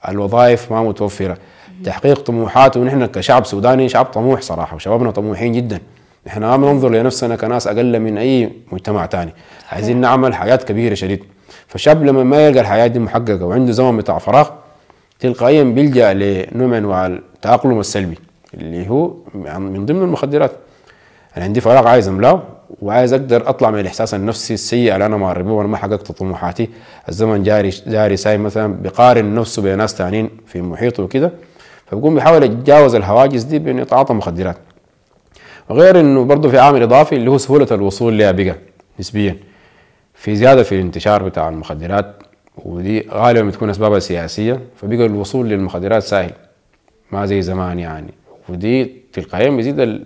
الوظائف ما متوفرة. تحقيق طموحاته ونحن كشعب سوداني شعب طموح صراحة وشبابنا طموحين جدا. إحنا ما بننظر لنفسنا كناس أقل من أي مجتمع تاني. عايزين نعمل حاجات كبيرة شديد. فالشاب لما ما يلقى الحياة دي محققة وعنده زمن بتاع فراغ تلقائيا بيلجأ لنوع من انواع التأقلم السلبي اللي هو من ضمن المخدرات. أنا عندي فراغ عايز أملاه وعايز أقدر أطلع من الإحساس النفسي السيء اللي أنا مر به وأنا ما حققت طموحاتي. الزمن جاري جاري ساي مثلا بقارن نفسه بناس تانيين في محيطه وكده فبيقوم بيحاول يتجاوز الهواجس دي بانه يتعاطى مخدرات. وغير إنه برضه في عامل إضافي اللي هو سهولة الوصول لها بقى نسبيا. في زيادة في الانتشار بتاع المخدرات ودي غالبا بتكون أسبابها سياسية فبقى الوصول للمخدرات سهل ما زي زمان يعني. ودي تلقائيا بيزيد ال-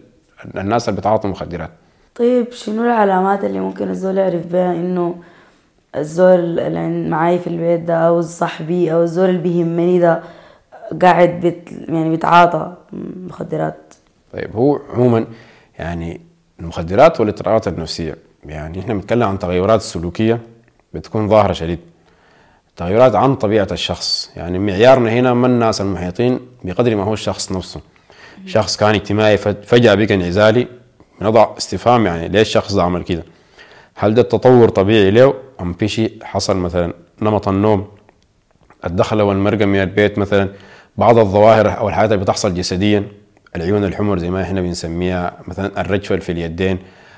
الناس اللي بتعاطوا مخدرات. طيب شنو العلامات اللي ممكن الزول يعرف بها إنه الزول اللي معاي في البيت ده أو صاحبي أو الزول اللي بيهمني ده قاعد بت يعني بيتعاطى؟ مخدرات. طيب هو عموما يعني المخدرات والاضطرابات النفسية يعني إحنا بنتكلم عن تغيرات سلوكية بتكون ظاهرة شديد. تغيرات عن طبيعة الشخص يعني معيارنا هنا ما الناس المحيطين بقدر ما هو الشخص نفسه. شخص كان اجتماعي فج- فجأة بقى انعزالي بنضع استفهام يعني ليش الشخص ده عمل كده؟ هل ده التطور طبيعي له؟ أم في شيء حصل مثلا؟ نمط النوم الدخله والمرقه من البيت مثلا بعض الظواهر أو الحاجات اللي بتحصل جسديا العيون الحمر زي ما إحنا بنسميها مثلا الرجفه في اليدين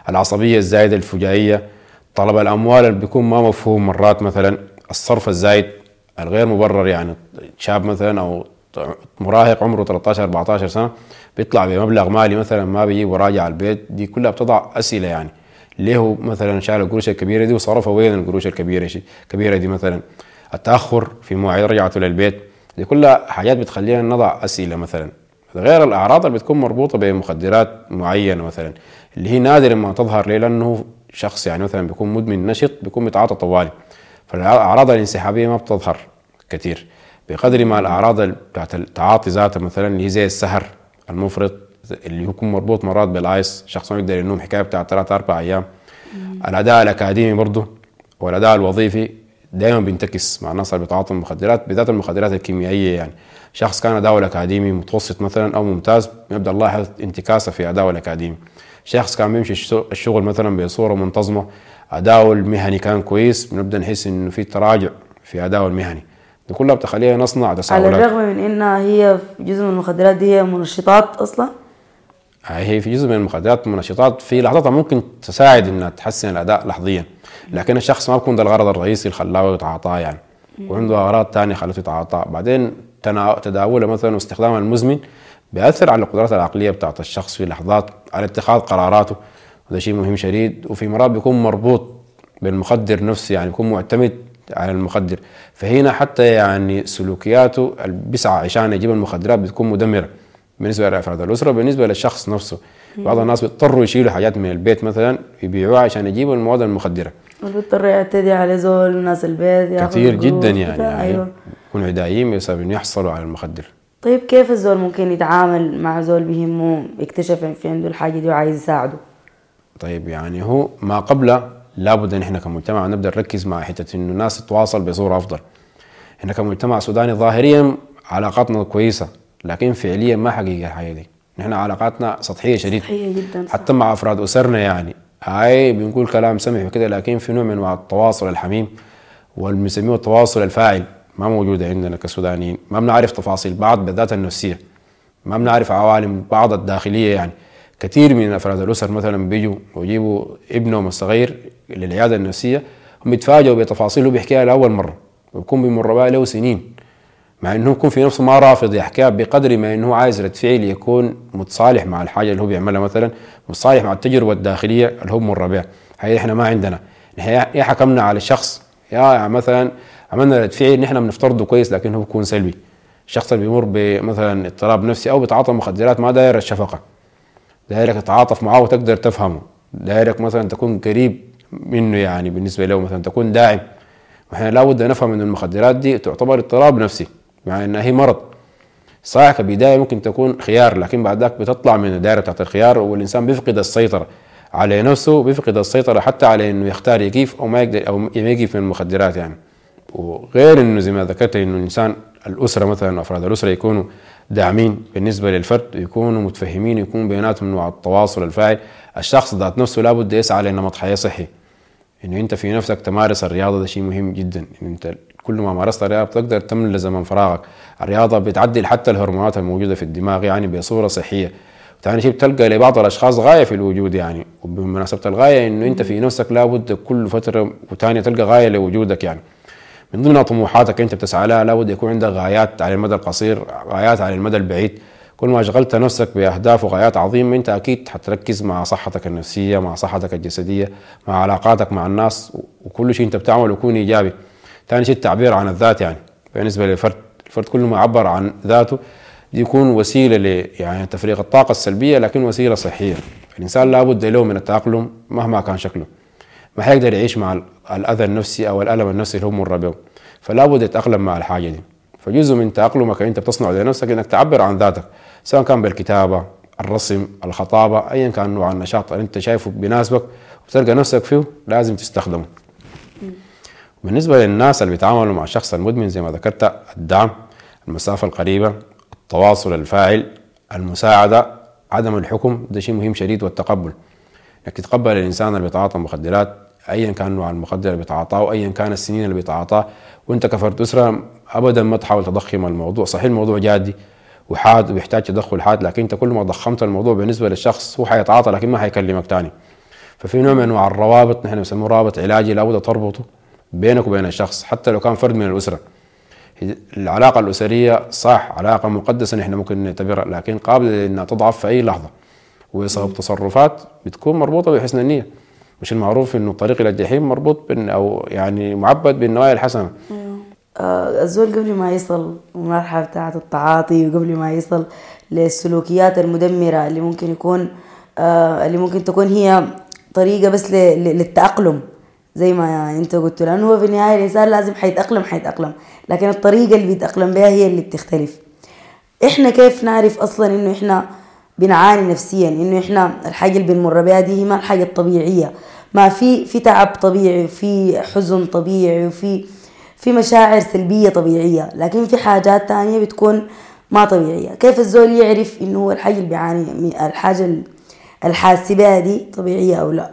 العصبية الزايدة الفجائية طلب الأموال اللي بيكون ما مفهوم مرات مثلا الصرف الزايد الغير مبرر يعني شاب مثلا أو مراهق عمره 13 14 سنة بيطلع بمبلغ مالي مثلا ما بيجيب وراجع البيت دي كلها بتضع أسئلة يعني. ليه هو مثلا شال القروش الكبيرة دي وصرفها وين القروش الكبيرة شي؟ الكبيره دي مثلا التأخر في مواعيد رجعته للبيت. دي كلها حاجات بتخلينا نضع أسئلة مثلا. غير الأعراض اللي بتكون مربوطة بمخدرات معينة مثلا اللي هي نادرا ما تظهر ليه؟ لأنه شخص يعني مثلا بيكون مدمن نشط بيكون بيتعاطى طوالي. فالأعراض الانسحابية ما بتظهر كثير بقدر ما الأعراض بتاعت التعاطي ذاتها مثلا اللي هي زي السهر المفرط اللي يكون مربوط مرات بالايس شخص ما يقدر ينوم حكاية بتاعت ثلاث أربع أيام. الاداء الأكاديمي برضه والاداء الوظيفي دائما بينتكس مع الناس اللي بيتعاطوا المخدرات بالذات المخدرات الكيميائية يعني. شخص كان اداؤه الأكاديمي متوسط مثلا أو ممتاز يبدأ نلاحظ انتكاسه في اداؤه الأكاديمي. شخص كان بيمشي الشغل مثلا بصورة منتظمة اداؤه المهني كان كويس بنبدأ نحس إنه في تراجع في اداؤه المهني. دي كلها بتخلينا نصنع على تساؤلات الرغم من انها هي جزء من المخدرات دي هي منشطات أصلا؟ هي في جزء من المخدرات المنشطات في لحظتها ممكن تساعد إنها تحسن الأداء لحظيا لكن الشخص ما بيكون ده الغرض الرئيسي اللي خلاه يتعاطاه يعني. وعنده أغراض تانية خلته يتعاطاه. بعدين تداوله مثلا واستخدامه المزمن بيأثر على القدرات العقلية بتاعت الشخص في لحظات على اتخاذ قراراته. وده شيء مهم شديد. وفي مرات بيكون مربوط بالمخدر نفسه يعني يكون معتمد على المخدر فهنا حتى يعني سلوكياته اللي بيسعى عشان يجيب المخدرات بتكون مدمرة بالنسبة لافراد الأسرة وبالنسبه للشخص نفسه. بعض الناس بيضطروا يشيلوا حاجات من البيت مثلا يبيعوها عشان يجيبوا المواد المخدرة. بيضطر يعتدي على زول ناس البيت كثير جدا كده. يعني. أيوه. يكونوا عدائيين بسبب إنه يحصلوا على المخدر. طيب كيف الزول ممكن يتعامل مع زول بهمه اكتشف في عنده الحاجة دي وعايز يساعده؟ طيب يعني هو ما قبل لابد إن إحنا كمجتمع نبدأ نركز مع حتة انه الناس تتواصل بصورة أفضل. إحنا كمجتمع سوداني ظاهريا علاقاتنا كويسة لكن فعليا ما حقيقة الحاجة دي. نحن علاقاتنا سطحية شديد. صحية جدا صح. حتى مع أفراد أسرنا يعني. هاي بنقول كلام سمح وكده لكن في نوع من أنواع التواصل الحميم والمسميه التواصل الفاعل. ما موجودة عندنا كسودانيين. ما بنعرف تفاصيل بعض بالذات النفسية. ما بنعرف عوالم بعض الداخلية يعني. كثير من أفراد الأسر مثلا بيجوا ويجيبوا ابنهم الصغير للعيادة النفسية هم يتفاجئوا بتفاصيل هو بيحكيها لأول مرة ويكون بيمر بها له سنين مع إنه يكون في نفسه ما رافض يحكيها بقدر ما إنه عايز رد فعل يكون متصالح مع الحاجة اللي هو بيعملها مثلا متصالح مع التجربة الداخلية اللي هو بمر بها. هي إحنا ما عندنا. يا حكمنا على الشخص يا مثلا عملنا رد فعل نحن بنفترضه كويس لكن هو بيكون سلبي. الشخص اللي بيمر بمثلا اضطراب نفسي أو بيتعاطى مخدرات ما داير الشفقة. دايرك تتعاطف معه وتقدر تفهمه. دايرك مثلا تكون قريب منه يعني بالنسبة له مثلا تكون داعم. وإحنا لابد نفهم إن المخدرات دي تعتبر اضطراب نفسي مع إنها هي مرض. صحيح كبدايه ممكن تكون خيار لكن بعد ذاك بتطلع من الدائره بتاعت الخيار والإنسان بيفقد السيطرة على نفسه بيفقد السيطرة حتى على إنه يختار يكيف أو ما يقدر أو ما يكيف من المخدرات يعني. وغير إنه زي ما ذكرت إنه الإنسان الأسرة مثلا افراد الأسرة يكونوا داعمين بالنسبة للفرد يكونوا متفهمين يكون بيناتهم نوع التواصل الفاعل. الشخص ذات نفسه لابد يسعى لنمط حياه صحي إنه أنت في نفسك تمارس الرياضة ده شيء مهم جدا. إن أنت كل ما مارست الرياضة بتقدر تملى زمن فراغك. الرياضة بتعدل حتى الهرمونات الموجودة في الدماغ يعني بصورة صحية. ثاني شيء بتلقى لبعض الأشخاص غاية في الوجود يعني. وبمناسبة الغاية إنه أنت في نفسك لابد كل فترة وثانيه تلقى غاية لوجودك يعني. من ضمن طموحاتك أنت بتسعى لها لابد يكون عندك غايات على المدى القصير غايات على المدى البعيد. كل ما أشغلت نفسك بأهداف وغايات عظيمة أنت أكيد حتركز مع صحتك النفسية مع صحتك الجسدية مع علاقاتك مع الناس وكل شيء أنت بتعمله يكون إيجابي. ثاني شيء التعبير عن الذات يعني. بالنسبة للفرد الفرد كل ما عبر عن ذاته يكون وسيلة ل يعني تفريغ الطاقة السلبية لكن وسيلة صحية. الإنسان لابد له من التأقلم مهما كان شكله. ما حيقدر يعيش مع الأذى النفسي أو الألم النفسي اللي هو مر به فلا بد يتأقلم مع الحاجة دي. فجزء من تأقلمك أنت بتصنعه لنفسك إنك تعبر عن ذاتك سواء كان بالكتابة الرسم الخطابة ايا كان نوع النشاط اللي أنت شايفه بيناسبك وتلقى نفسك فيه لازم تستخدمه. بالنسبة للناس اللي بيتعاملوا مع الشخص المدمن زي ما ذكرت الدعم المسافة القريبة التواصل الفاعل المساعدة عدم الحكم ده شيء مهم شديد والتقبل. انك تتقبل الإنسان اللي بيتعاطى مخدرات ايا كان نوع المخدر اللي بيتعاطاه وايا كان السنين اللي بيتعاطاه. وأنت كفرد أسرة ابدا ما تحاول تضخم الموضوع. صحيح الموضوع جادي وحاد وبيحتاج تدخل حاد لكن أنت كل ما ضخمت الموضوع بالنسبة للشخص هو حيتعاطى لكن ما حيكلمك تاني. ففي نوع من أنواع الروابط نحن بنسموه رابط علاجي لابد تربطه بينك وبين الشخص حتى لو كان فرد من الأسرة. العلاقة الأسرية صح علاقة مقدسة نحن ممكن نعتبرها لكن قابلة إنها تضعف في أي لحظة. وبسبب تصرفات بتكون مربوطة بحسن النية. مش المعروف إنه الطريق إلى الجحيم مربوط بن أو يعني معبد بالنوايا الحسنة. آه، الزول قبل ما يصل المرحلة بتاعة التعاطي وقبل ما يصل للسلوكيات المدمرة اللي ممكن يكون آه، اللي ممكن تكون هي طريقة بس ل- ل- للتأقلم. زي ما يعني أنت قلت لأنه هو في النهاية الإنسان لازم حيتأقلم حيتأقلم. لكن الطريقة اللي بيتأقلم بها هي اللي بتختلف. إحنا كيف نعرف أصلا إنه إحنا بنعاني نفسيا إنه إحنا الحاجة اللي بنمر بها دي هي ما الحاجة الطبيعية. ما في في تعب طبيعي وفي حزن طبيعي وفي في مشاعر سلبية طبيعية لكن في حاجات تانية بتكون ما طبيعية. كيف الزول يعرف إنه هو الحاجة اللي بيعاني من الحاجة ال- الحاسة بها دي طبيعية أو لا؟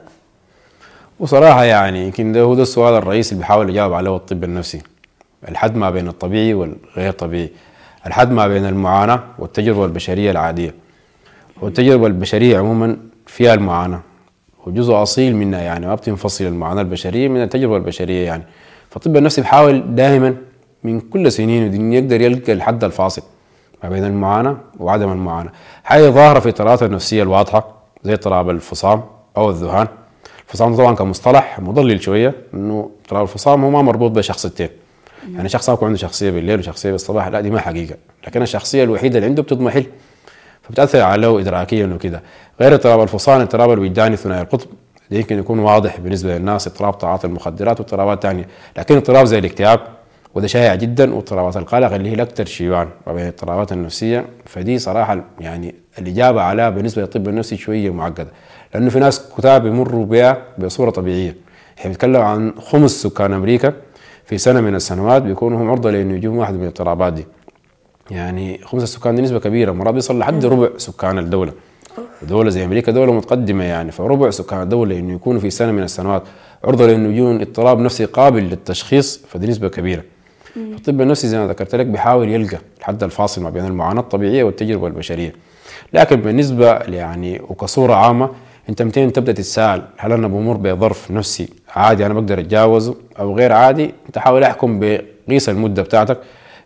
وصراحة يعني يمكن ده هو ده السؤال الرئيسي اللي بيحاول يجاوب عليه الطب النفسي. الحد ما بين الطبيعي والغير طبيعي. الحد ما بين المعاناة والتجربة البشرية العادية. والتجربه البشرية عموما فيها المعاناة وجزء أصيل منها يعني ما بتنفصل المعاناة البشرية من التجربة البشرية يعني. فالطب النفسي بيحاول دائما من كل سنين إنه يقدر يلقى الحد الفاصل ما بين المعاناة وعدم المعاناة. حاجة ظاهره في الاضطرابات النفسية الواضحة زي اضطراب الفصام أو الذهان. الفصام طبعا كمصطلح مضلل شوية إنه اضطراب الفصام هو ما مربوط بشخصيتين. يعني شخص يكون عنده شخصية بالليل وشخصية بالصباح لا دي ما حقيقة. لكن الشخصية الوحيدة اللي عنده بتضمحل. فبتأثر عليه ادراكيا وكده. غير اضطراب الفصام اضطراب الوجداني ثنائي القطب ده يمكن يكون واضح بالنسبة للناس اضطراب تعاطي المخدرات واضطرابات ثانية لكن اضطراب زي الاكتئاب وده شائع جدا واضطرابات القلق اللي هي الأكثر شيوعا وبين الاضطرابات النفسية. فدي صراحة يعني الإجابة عليها بالنسبة للطب النفسي شوية معقدة. لأنه في ناس كتاب بيمروا بها بصورة طبيعية. إحنا بنتكلم عن خمس سكان أمريكا في سنة من السنوات بيكونوا هم عرضة لأنه يجون واحد من الاضطرابات دي. يعني خمس السكان دي نسبة كبيرة. مرات بيصل لحد ربع سكان الدولة. دولة زي أمريكا دولة متقدمة يعني فربع سكان الدولة إنه يكونوا في سنة من السنوات. عرضة لإنه يجون اضطراب نفسي قابل للتشخيص فدي نسبة كبيرة. الطب النفسي زي ما ذكرت لك بيحاول يلقى الحد الفاصل ما بين المعاناة الطبيعية والتجربة البشرية. لكن بالنسبة يعني وكصورة عامة أنت متين تبدأ تتساءل هل أنا بمر بظرف نفسي عادي أنا بقدر أتجاوزه؟ أو غير عادي؟ أنت حاول أحكم بقيس المدة بتاعتك.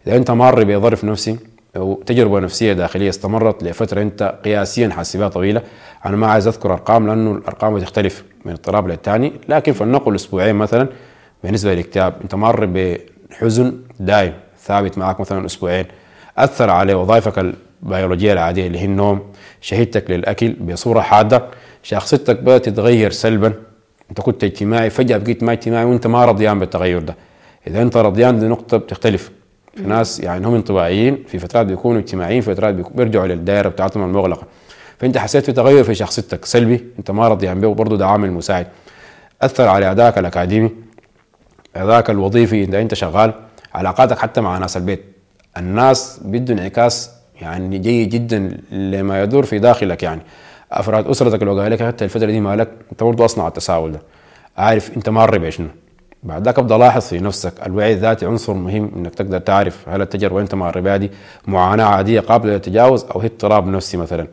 اذا أنت مار بظرف نفسي أو تجربة نفسية داخلية استمرت لفترة أنت قياسيا حاسبها طويلة. أنا ما عايز أذكر أرقام لأنه الأرقام بتختلف من اضطراب للثاني لكن فلنقل أسبوعين مثلا بالنسبة للاكتئاب أنت مر بحزن دائم ثابت معك مثلا أسبوعين. أثر على وظائفك البيولوجية العادية اللي هي النوم شهيتك للأكل بصورة حادة شخصيتك بدأت تتغير سلبا. أنت كنت اجتماعي فجأة بقيت ما اجتماعي وأنت ما رضيان بالتغير ده. إذا أنت رضيان دي نقطه بتختلف. في ناس يعني هم انطباعيين في فترات بيكونوا اجتماعيين في فترات بيرجعوا للدائره بتاعتهم المغلقة. فأنت حسيت في تغير في شخصيتك سلبي؟ أنت ما رضيان به وبرضه ده عامل مساعد أثر على أدائك الأكاديمي أدائك الوظيفي إذا أنت شغال علاقاتك حتى مع ناس البيت. الناس بيدوا انعكاس يعني جيد جدا لما يدور في داخلك يعني. أفراد أسرتك لو قال لك حتى الفترة دي مالك أنت برضه أصنع التساؤل ده. عارف أنت مار بشنو بعد ذاك ابدأ لاحظ في نفسك الوعي الذاتي عنصر مهم إنك تقدر تعرف هل التجربة انت مار بها دي معاناة عادية قابلة للتجاوز أو هي اضطراب نفسي مثلا.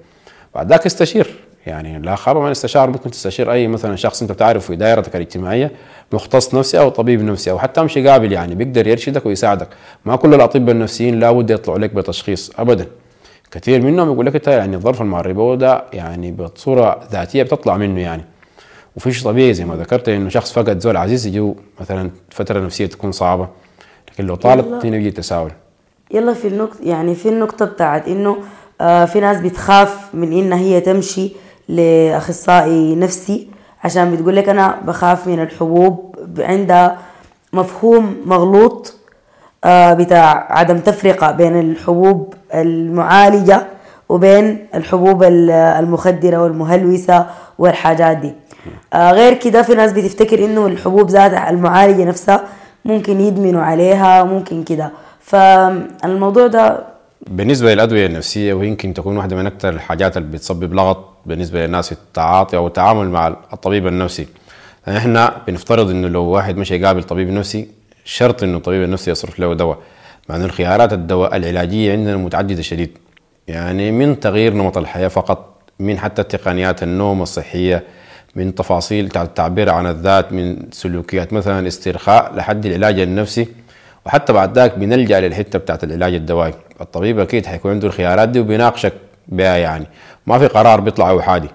بعد ذاك استشير يعني لا خاب من استشار ممكن تستشير أي مثلا شخص أنت بتعرفه في دائرتك الاجتماعية مختص نفسي أو طبيب نفسي أو حتى أمشي قابل يعني بيقدر يرشدك ويساعدك. ما كل الأطباء النفسيين لا بد يطلعوا لك بتشخيص ابدا. كثير منهم يقول لك إنت يعني الظرف المعربه ده يعني بصورة ذاتية بتطلع منه يعني. وفي شيء طبيعي زي ما ذكرت إنه شخص فقد زول عزيز يجي مثلا فترة نفسية تكون صعبة لكن لو طالت هنا بيجي تساؤل يلا في النقطة يعني في النقطة بتاعت إنه آه في ناس بتخاف من إنها هي تمشي لأخصائي نفسي عشان بتقول لك أنا بخاف من الحبوب عندها مفهوم مغلوط آه بتاع عدم تفرقة بين الحبوب المعالجة وبين الحبوب المخدرة والمهلوسة والحاجات دي. آه غير كده في ناس بتفتكر إنه الحبوب ذاتها المعالجة نفسها ممكن يدمنوا عليها ممكن كده. فالموضوع ده بالنسبة للأدوية النفسية ويمكن تكون واحدة من أكثر الحاجات اللي بتسبب لغط بالنسبة للناس في التعاطي أو التعامل مع الطبيب النفسي. إحنا بنفترض إنه لو واحد مش يقابل طبيب نفسي شرط إنه الطبيب النفسي يصرف له دواء. مع إنه الخيارات الدواء العلاجية عندنا متعددة شديد. يعني من تغيير نمط الحياة فقط من حتى تقنيات النوم الصحية من تفاصيل التعبير عن الذات من سلوكيات مثلا استرخاء لحد العلاج النفسي وحتى بعد ذاك بنلجأ للحتة بتاعت العلاج الدوائي. الطبيب أكيد حيكون عنده الخيارات دي وبيناقشك بها يعني. ما في قرار بيطلع اوحادي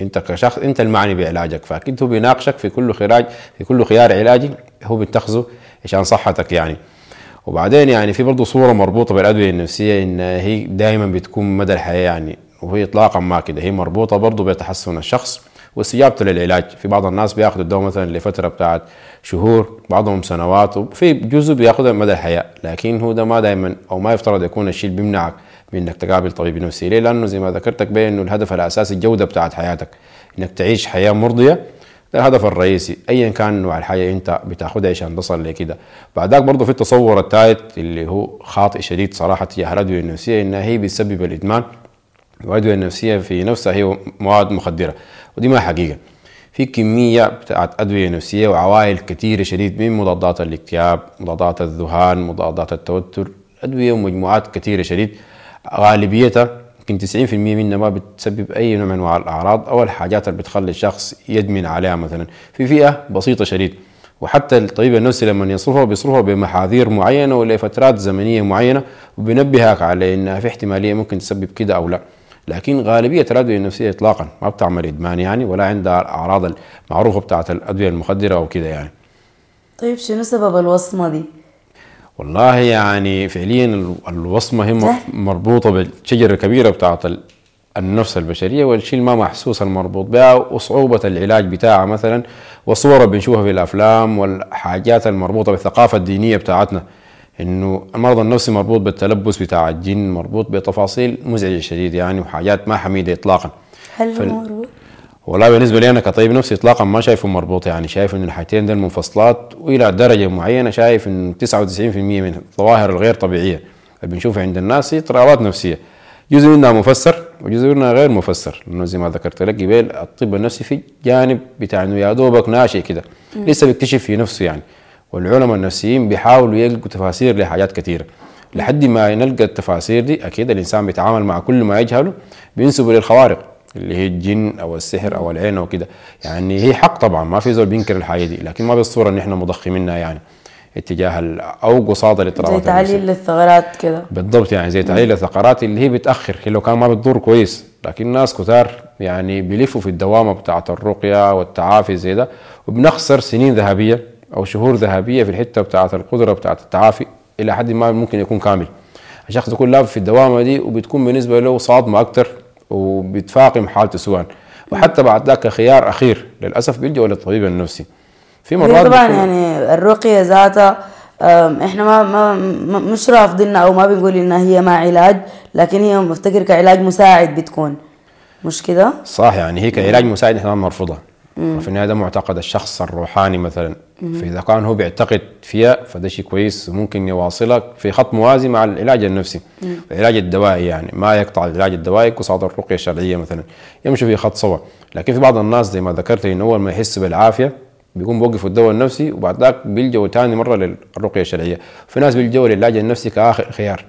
أنت كشخص أنت المعني بعلاجك. فأكيد هو بيناقشك في كل خراج في كل خيار علاجي هو بيتخذه عشان صحتك يعني. وبعدين يعني في برضه صورة مربوطة بالأدوية النفسية إن هي دائما بتكون مدى الحياة يعني وهي اطلاقا ما كده. هي مربوطة برضه بتحسن الشخص واستجابته للعلاج. في بعض الناس بياخذوا الدواء مثلا لفترة بتاعت شهور بعضهم سنوات وفي جزء بياخذها مدى الحياة. لكن هو ده ما دائما أو ما يفترض يكون الشيء اللي بيمنعك من إنك تقابل طبيب نفسي. ليه؟ لأنه زي ما ذكرتك بين إنه الهدف الأساسي الجودة بتاعت حياتك. إنك تعيش حياة مرضية ده الهدف الرئيسي. ايا كان نوع الحياة أنت بتاخدها عشان تصل لكده. بعدك برضه في التصور الثالث اللي هو خاطئ شديد صراحة تجاه الأدوية النفسية انها هي بتسبب الإدمان. والادويه النفسية في نفسها هي مواد مخدرة. ودي ما حقيقة. في كمية بتاعت أدوية نفسية وعوائل كثيرة شديد من مضادات الاكتئاب مضادات الذهان مضادات التوتر أدوية ومجموعات كثيرة شديد. غالبيتها يمكن 90% منها ما بتسبب أي نوع من أنواع الأعراض أو الحاجات اللي بتخلي الشخص يدمن عليها مثلا. في فئة بسيطة شديد وحتى الطبيب النفسي لما يصرفها بيصرفها بمحاذير معينة ولفترات زمنية معينة وبينبهك على إنها في احتمالية ممكن تسبب كده أو لا. لكن غالبية الأدوية النفسية اطلاقا ما بتعمل إدمان يعني ولا عندها الاعراض المعروفه بتاعت الأدوية المخدرة أو كده يعني. طيب شنو سبب الوصمة دي؟ والله يعني فعليا الوصمة هي مربوطة بالشجرة الكبيرة بتاعت النفس البشرية والشيء ما محسوس المربوط بها وصعوبة العلاج بتاعها مثلا والصور اللي بنشوفها في الأفلام والحاجات المربوطة بالثقافة الدينية بتاعتنا. إنه المرض النفسي مربوط بالتلبس بتاع الجن مربوط بتفاصيل مزعجة شديد يعني وحاجات ما حميدة اطلاقا. هل هو مربوط؟ والله بالنسبة لي أنا كطبيب نفسي اطلاقا ما شايفه مربوط يعني شايف انه الحاجتين دول منفصلات وإلى درجة معينة شايف انه 99% من الظواهر الغير طبيعية. اللي بنشوفها عند الناس هي اضطرابات نفسية. جزء منها مفسر وجزء منها غير مفسر لأنه زي ما ذكرت لك قبل الطب النفسي في جانب بتاع إنه يا دوبك ناشئ كده. لسه بيكتشف في نفسه يعني. والعلماء النفسيين بيحاولوا يلقوا تفاسير لحاجات كثيره لحد ما نلقى التفاسير دي أكيد الإنسان بيتعامل مع كل ما يجهله بينسبه للخوارق اللي هي الجن أو السحر أو العين أو كده. يعني هي حق طبعا ما في زول بينكر الحاجة دي لكن ما بالصورة إن إحنا مضخمينها يعني. اتجاه أو قصاد الاضطرابات زي تعليل للثغرات كده. بالضبط يعني زي تعليل الثغرات اللي هي بتأخر هي لو كان ما بتضر كويس. لكن الناس كتار يعني بيلفوا في الدوامة بتاعة الرقية والتعافي زي ده وبنخسر سنين ذهبية. أو شهور ذهبية في الحتة بتاعه القدرة بتاعه التعافي إلى حد ما ممكن يكون كامل. الشخص يكون لافف في الدوامة دي وبتكون بالنسبة له صادمة أكثر وبتفاقم حالته سواء وحتى بعد ذاك خيار أخير للأسف بيلجأ للطبيب النفسي. في مرات طبعا يعني الرقية ذاتها إحنا ما, ما مش رافضينها أو ما بنقول إنها هي ما علاج لكن هي مفتكر كعلاج مساعد بتكون. مش كده؟ صح يعني هي كعلاج مساعد إحنا ما مرفوضها وفي النهاية ده معتقد الشخص الروحاني مثلا. فإذا كان هو بيعتقد فيها فده شيء كويس وممكن يواصلك في خط موازي مع العلاج النفسي. العلاج الدوائي يعني ما يقطع العلاج الدوائي قصاد الرقية الشرعية مثلا. يمشي في خط سوا لكن في بعض الناس زي ما ذكرت إنه أول ما يحس بالعافية بيقوم بوقفوا الدواء النفسي وبعد ذاك بيلجوا ثاني مرة للرقية الشرعية. في ناس بيلجوا للعلاج النفسي كآخر خيار.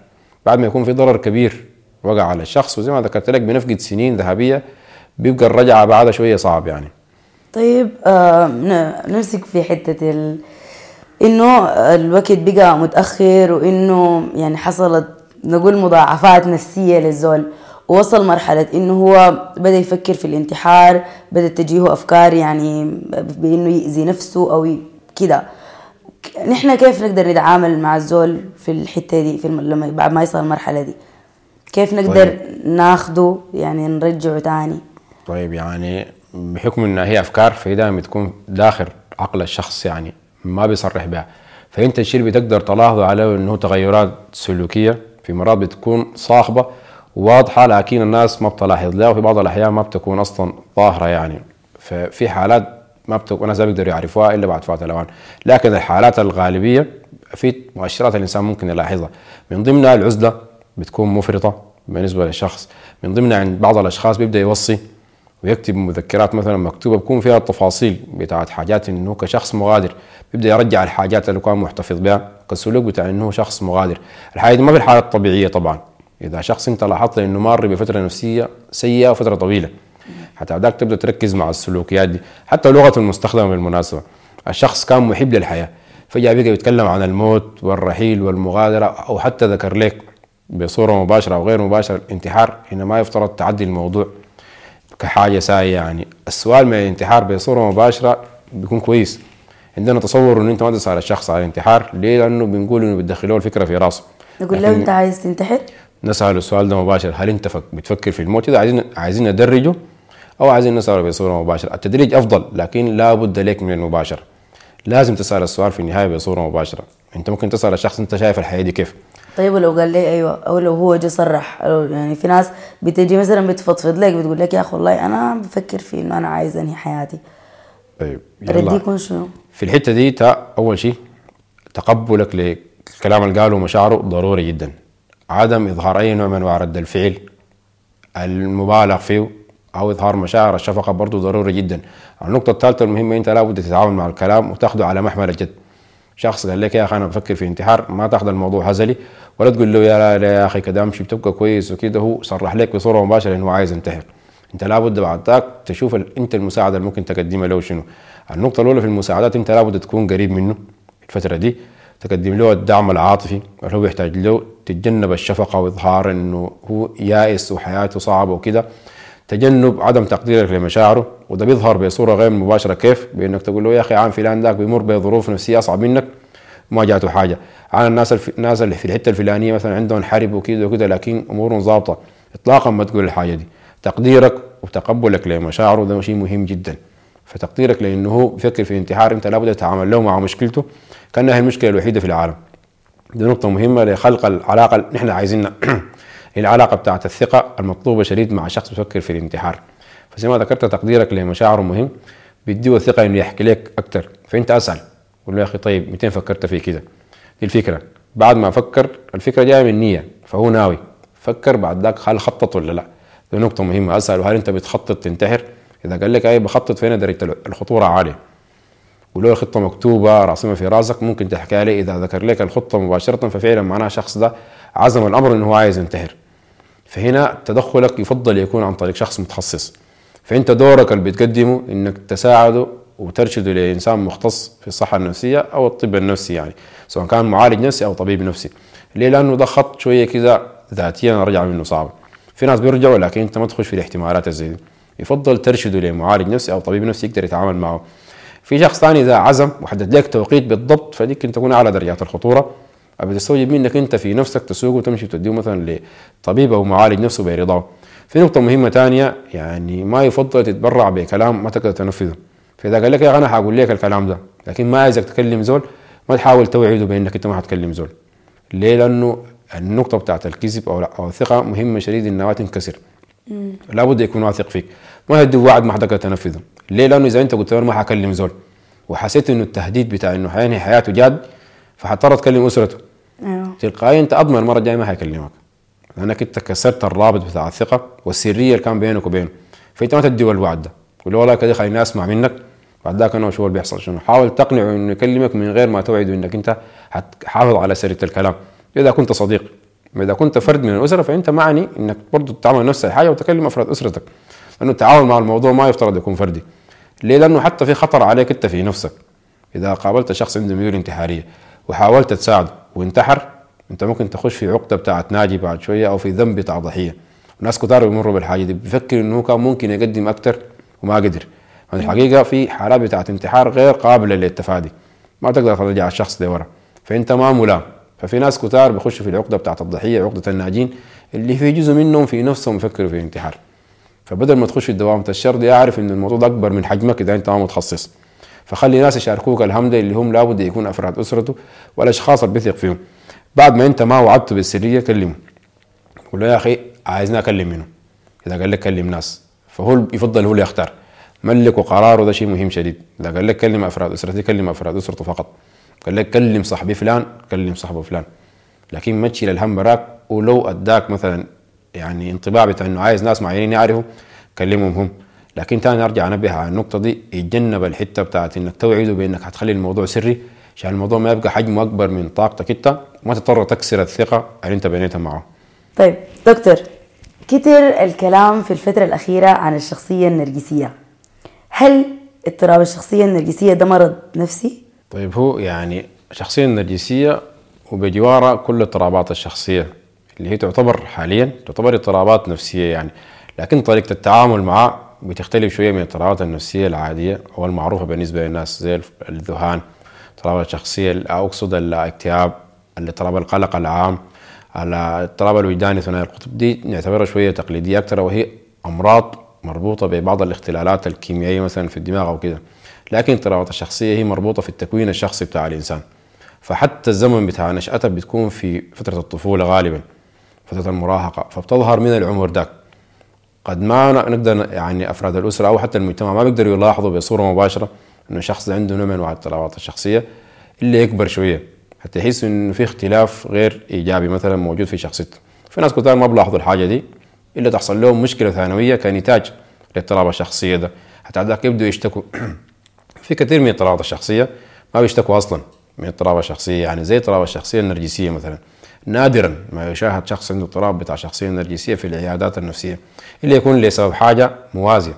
بعد ما يكون في ضرر كبير وقع على الشخص وزي ما ذكرت لك بنفقد سنين ذهبية بيبقى الرجعة بعدها شوية صعب يعني. طيب آه نمسك في حتة ال... إنه الوقت بقى متأخر وإنه يعني حصلت نقول مضاعفات نفسية للزول ووصل مرحلة إنه هو بدأ يفكر في الانتحار بدأ تجيه أفكار يعني بإنه يأذي نفسه أو كده. نحن كيف نقدر نتعامل مع الزول في الحتة دي في الم... لما بعد ما يصل المرحلة دي؟ كيف نقدر طيب. ناخده يعني نرجعه تاني؟ طيب يعني بحكم إنها هي أفكار فهي دائما بتكون داخل عقل الشخص يعني ما بيصرح بها. فأنت الشيء اللي بتقدر تلاحظه عليه إنه تغيرات سلوكية في مرات بتكون صاخبة واضحة لكن الناس ما بتلاحظ. لها وفي بعض الأحيان ما بتكون أصلا ظاهرة يعني. ففي حالات ما بتكون الناس بيقدروا يعرفوها إلا بعد فات الأوان. لكن الحالات الغالبية في مؤشرات الإنسان ممكن يلاحظها. من ضمنها العزلة بتكون مفرطة بالنسبة للشخص. من ضمنها عند بعض الأشخاص بيبدأ يوصي ويكتب مذكرات مثلا مكتوبة بكون فيها التفاصيل بتاعت حاجات إنه كشخص مغادر. بيبدا يرجع الحاجات اللي كان محتفظ بها. كالسلوك بتاع إنه شخص مغادر. الحاجة دي ما في الحالة الطبيعية طبعا. إذا شخص أنت لاحظت إنه مر بفترة نفسية سيئة وفتره طويلة حتى بعدك تبدأ تركز مع السلوكيات دي. حتى لغة المستخدمة بالمناسبة. الشخص كان محب للحياة. فجأة بقى يتكلم عن الموت والرحيل والمغادرة أو حتى ذكر لك بصورة مباشرة أو غير مباشرة الانتحار هنا ما يفترض تعدي الموضوع. كحاجة ساية يعني. السؤال من الانتحار بصوره مباشرة بيكون كويس. عندنا تصور إنه أنت ما تسأل الشخص على الانتحار. ليه؟ لأنه بنقول إنه بتدخلوه الفكرة في راسه. نقول له أنت عايز تنتحر؟ نسأل السؤال ده مباشر هل أنت بتفكر في الموت إذا عايزين عايزين ندرجه؟ أو عايزين نسأله بصورة مباشرة. التدريج أفضل لكن لا بد لك من المباشرة. لازم تسأل السؤال في النهاية بصورة مباشرة. أنت ممكن تسأل الشخص أنت شايف الحياة دي كيف؟ طيب ولو قال لي أيوه أو لو هو جا صرح يعني في ناس بتجي مثلا بتفضفض لك بتقول لك يا أخي والله أنا بفكر في إنه أنا عايز أنهي حياتي. طيب ردي يكون شنو؟ في الحتة دي تا أول شيء تقبلك للكلام اللي قاله ومشاعره ضروري جدا. عدم إظهار أي نوع من أنواع رد الفعل المبالغ فيه أو إظهار مشاعر الشفقة برضه ضروري جدا. النقطة الثالثة المهمة أنت لابد تتعامل مع الكلام وتاخده على محمل الجد. شخص قال لك يا أخي أنا بفكر في انتحار ما تأخذ الموضوع هزلي ولا تقول له يا لا, لا يا أخي كده امشي بتبقى كويس وكده هو صرح لك بصورة مباشرة إنه عايز ينتحر. أنت لابد بعد ذاك تشوف أنت المساعدة اللي ممكن تقدمها له شنو. النقطة الأولى في المساعدات أنت لابد تكون قريب منه الفترة دي تقدم له الدعم العاطفي اللي هو بيحتاج له تتجنب الشفقة وإظهار إنه هو يائس وحياته صعبة وكده تجنب عدم تقديرك لمشاعره. وده بيظهر بصورة غير مباشرة. كيف؟ بإنك تقول له يا أخي عام فلان ذاك بيمر بظروف نفسية أصعب منك ما جاته حاجة. عن الناس الف... الناس اللي في الحتة الفلانية مثلا عندهم حرب وكده وكده لكن أمورهم ظابطة. اطلاقا ما تقول الحاجة دي. تقديرك وتقبلك لمشاعره ده شيء مهم جدا. فتقديرك لأنه هو بيفكر في الانتحار أنت لابد تتعامل له مع مشكلته. كأنها المشكلة الوحيدة في العالم. دي نقطة مهمة لخلق العلاقة اللي نحن عايزينها. العلاقة بتاعت الثقة المطلوبة شديد مع شخص بيفكر في الانتحار. فزي ما ذكرت تقديرك لمشاعره مهم بيديه الثقه إنه يحكي لك أكثر فأنت أسأل قول له يا أخي طيب متى فكرت في كده؟ دي الفكرة. بعد ما فكر الفكرة جاية من نية فهو ناوي. فكر بعد ذاك هل خطط ولا لا؟ دي نقطة مهمة. أسأل هل أنت بتخطط تنتحر؟ إذا قال لك أي بخطط فين درجه الخطورة عالية. ولو الخطة مكتوبة راسمه في راسك ممكن تحكي لي إذا ذكر لك الخطة مباشرة ففعلا معناها الشخص ده عزم الأمر إنه هو عايز ينتحر. فهنا تدخلك يفضل يكون عن طريق شخص متخصص. فانت دورك اللي بتقدمه انك تساعده وترشده لإنسان مختص في الصحة النفسية أو الطب النفسي يعني سواء كان معالج نفسي أو طبيب نفسي. ليه؟ لأنه ده خط شوية كده ذاتيا رجع منه صعب. في ناس بيرجعوا لكن أنت ما تخش في الاحتمالات الزي يفضل ترشده لمعالج نفسي أو طبيب نفسي يقدر يتعامل معه. في شخص ثاني اذا عزم وحدد لك توقيت بالضبط فديك تكون أعلى درجات الخطورة. بتستوجب منك أنت في نفسك تسوق وتمشي توديه مثلا لطبيب أو معالج نفسه برضاه في نقطة مهمة ثانية يعني ما يفضل تتبرع بكلام ما تقدر تنفذه. فإذا قال لك يا أنا حقول لك الكلام ده لكن ما عايزك تكلم زول ما تحاول توعده بأنك أنت ما حتكلم زول. ليه؟ لأنه النقطة بتاعت الكذب أو أو الثقة مهمة شديد إنها ما تنكسر. لابد يكون واثق فيك. ما تدي وعد ما حتقدر تنفذه. ليه؟ لأنه إذا أنت قلت له ما حكلم زول وحسيت إنه التهديد بتاع إنه حينهي حياته جاد فحضطر تكلم أسرته. أيوه. تلقائيا أنت أضمن المره الجايه ما حيكلمك. لانك انت كسرت الرابط بتاع الثقة والسرية اللي كان بينك وبينه. فإنت ما تدي الوعد ده قول له والله كده خليني اسمع منك بعد ذاك أنا وشو اللي بيحصل؟ شنو؟ حاول تقنعه إنه يكلمك من غير ما توعده إنك أنت حتحافظ على سرية الكلام. إذا كنت صديق إذا كنت فرد من الأسرة فأنت معني إنك برضه تعمل نفس الحاجة وتكلم أفراد أسرتك. لأنه التعامل مع الموضوع ما يفترض يكون فردي. ليه؟ لأنه حتى في خطر عليك أنت في نفسك. إذا قابلت شخص عنده ميول انتحارية وحاولت تساعده وانتحر انت ممكن تخش في عقدة بتاعت ناجي بعد شوية أو في ذنب بتاع ضحية. ناس كتار بيمروا بالحاجة دي. بيفكر إنه كان ممكن يقدم أكثر وما قدر. يعني الحقيقة في حالات بتاعت انتحار غير قابلة للتفادي ما تقدر ترجع الشخص ده ورا. فأنت ما ملام. ففي ناس كتار بيخشوا في العقدة بتاعت الضحية عقدة الناجين اللي في جزء منهم في نفسهم يفكروا في الانتحار. فبدل ما تخش في دوامه الشر دي أعرف إن الموضوع ده أكبر من حجمك إذا أنت ما متخصص. فخلي ناس يشاركوك الهم ده اللي هم لابد يكون أفراد أسرته والاشخاص اللي بيثق فيهم. بعد ما انت ما وعدته بالسريه كلمه. قول له يا أخي عايزني أكلم منه. إذا قال لك كلم ناس. فهو يفضل هو اللي يختار. ملك وقراره ده شيء مهم شديد. إذا قال لك كلم أفراد اسرتي كلم أفراد أسرته فقط. قال لك كلم صاحبي فلان كلم صاحبه فلان. لكن ما تشيل الهم براك. ولو أداك مثلا يعني انطباع بتاع إنه عايز ناس معينين يعرفوا كلمهم هم. لكن تاني أرجع أنبه على النقطة دي. يتجنب الحتة بتاعت إنك توعده بأنك هتخلي الموضوع سري. عشان الموضوع ما يبقى حجمه أكبر من طاقتك أنت وما تضطر تكسر الثقة اللي أنت بنيتها معه. طيب دكتور كتر الكلام في الفترة الأخيرة عن الشخصية النرجسية. هل اضطراب الشخصية النرجسية ده مرض نفسي؟ طيب هو يعني الشخصيه النرجسية وبجوارها كل اضطرابات الشخصية اللي هي تعتبر حاليا تعتبر اضطرابات نفسية يعني. لكن طريقة التعامل معها بتختلف شوية من الاضطرابات النفسية العادية أو المعروفه بالنسبة للناس زي الذهان. اضطراب الشخصيه أقصد الاكتئاب اضطراب القلق العام الاضطراب الوجداني ثنائي القطب. دي نعتبرها شوية تقليدية أكثر وهي أمراض مربوطة ببعض الاختلالات الكيميائية مثلا في الدماغ أو كده. لكن اضطرابات الشخصية هي مربوطة في التكوين الشخصي بتاع الإنسان. فحتى الزمن بتاع نشأتها بتكون في فترة الطفولة غالبا فترة المراهقة. فبتظهر من العمر داك قد ما نقدر يعني أفراد الأسرة أو حتى المجتمع ما بيقدروا يلاحظوا بصورة مباشرة إنه شخص عنده نوع من انواع الاضطرابات الشخصية إلا يكبر شوية حتى يحس إنه في اختلاف غير إيجابي مثلا موجود في شخصيته. في ناس كتار ما بيلاحظوا الحاجة دي إلا تحصل لهم مشكلة ثانوية كنتاج لاضطراب الشخصية ده. حتى ذاك يبدوا يشتكوا في كثير من اضطرابات الشخصية ما بيشتكوا أصلا من اضطراب الشخصية. يعني زي اضطراب الشخصية النرجسية مثلا. نادرا ما يشاهد شخص عنده اضطراب بتاع شخصية نرجسية في العيادات النفسية إلا يكون لسبب حاجة موازية.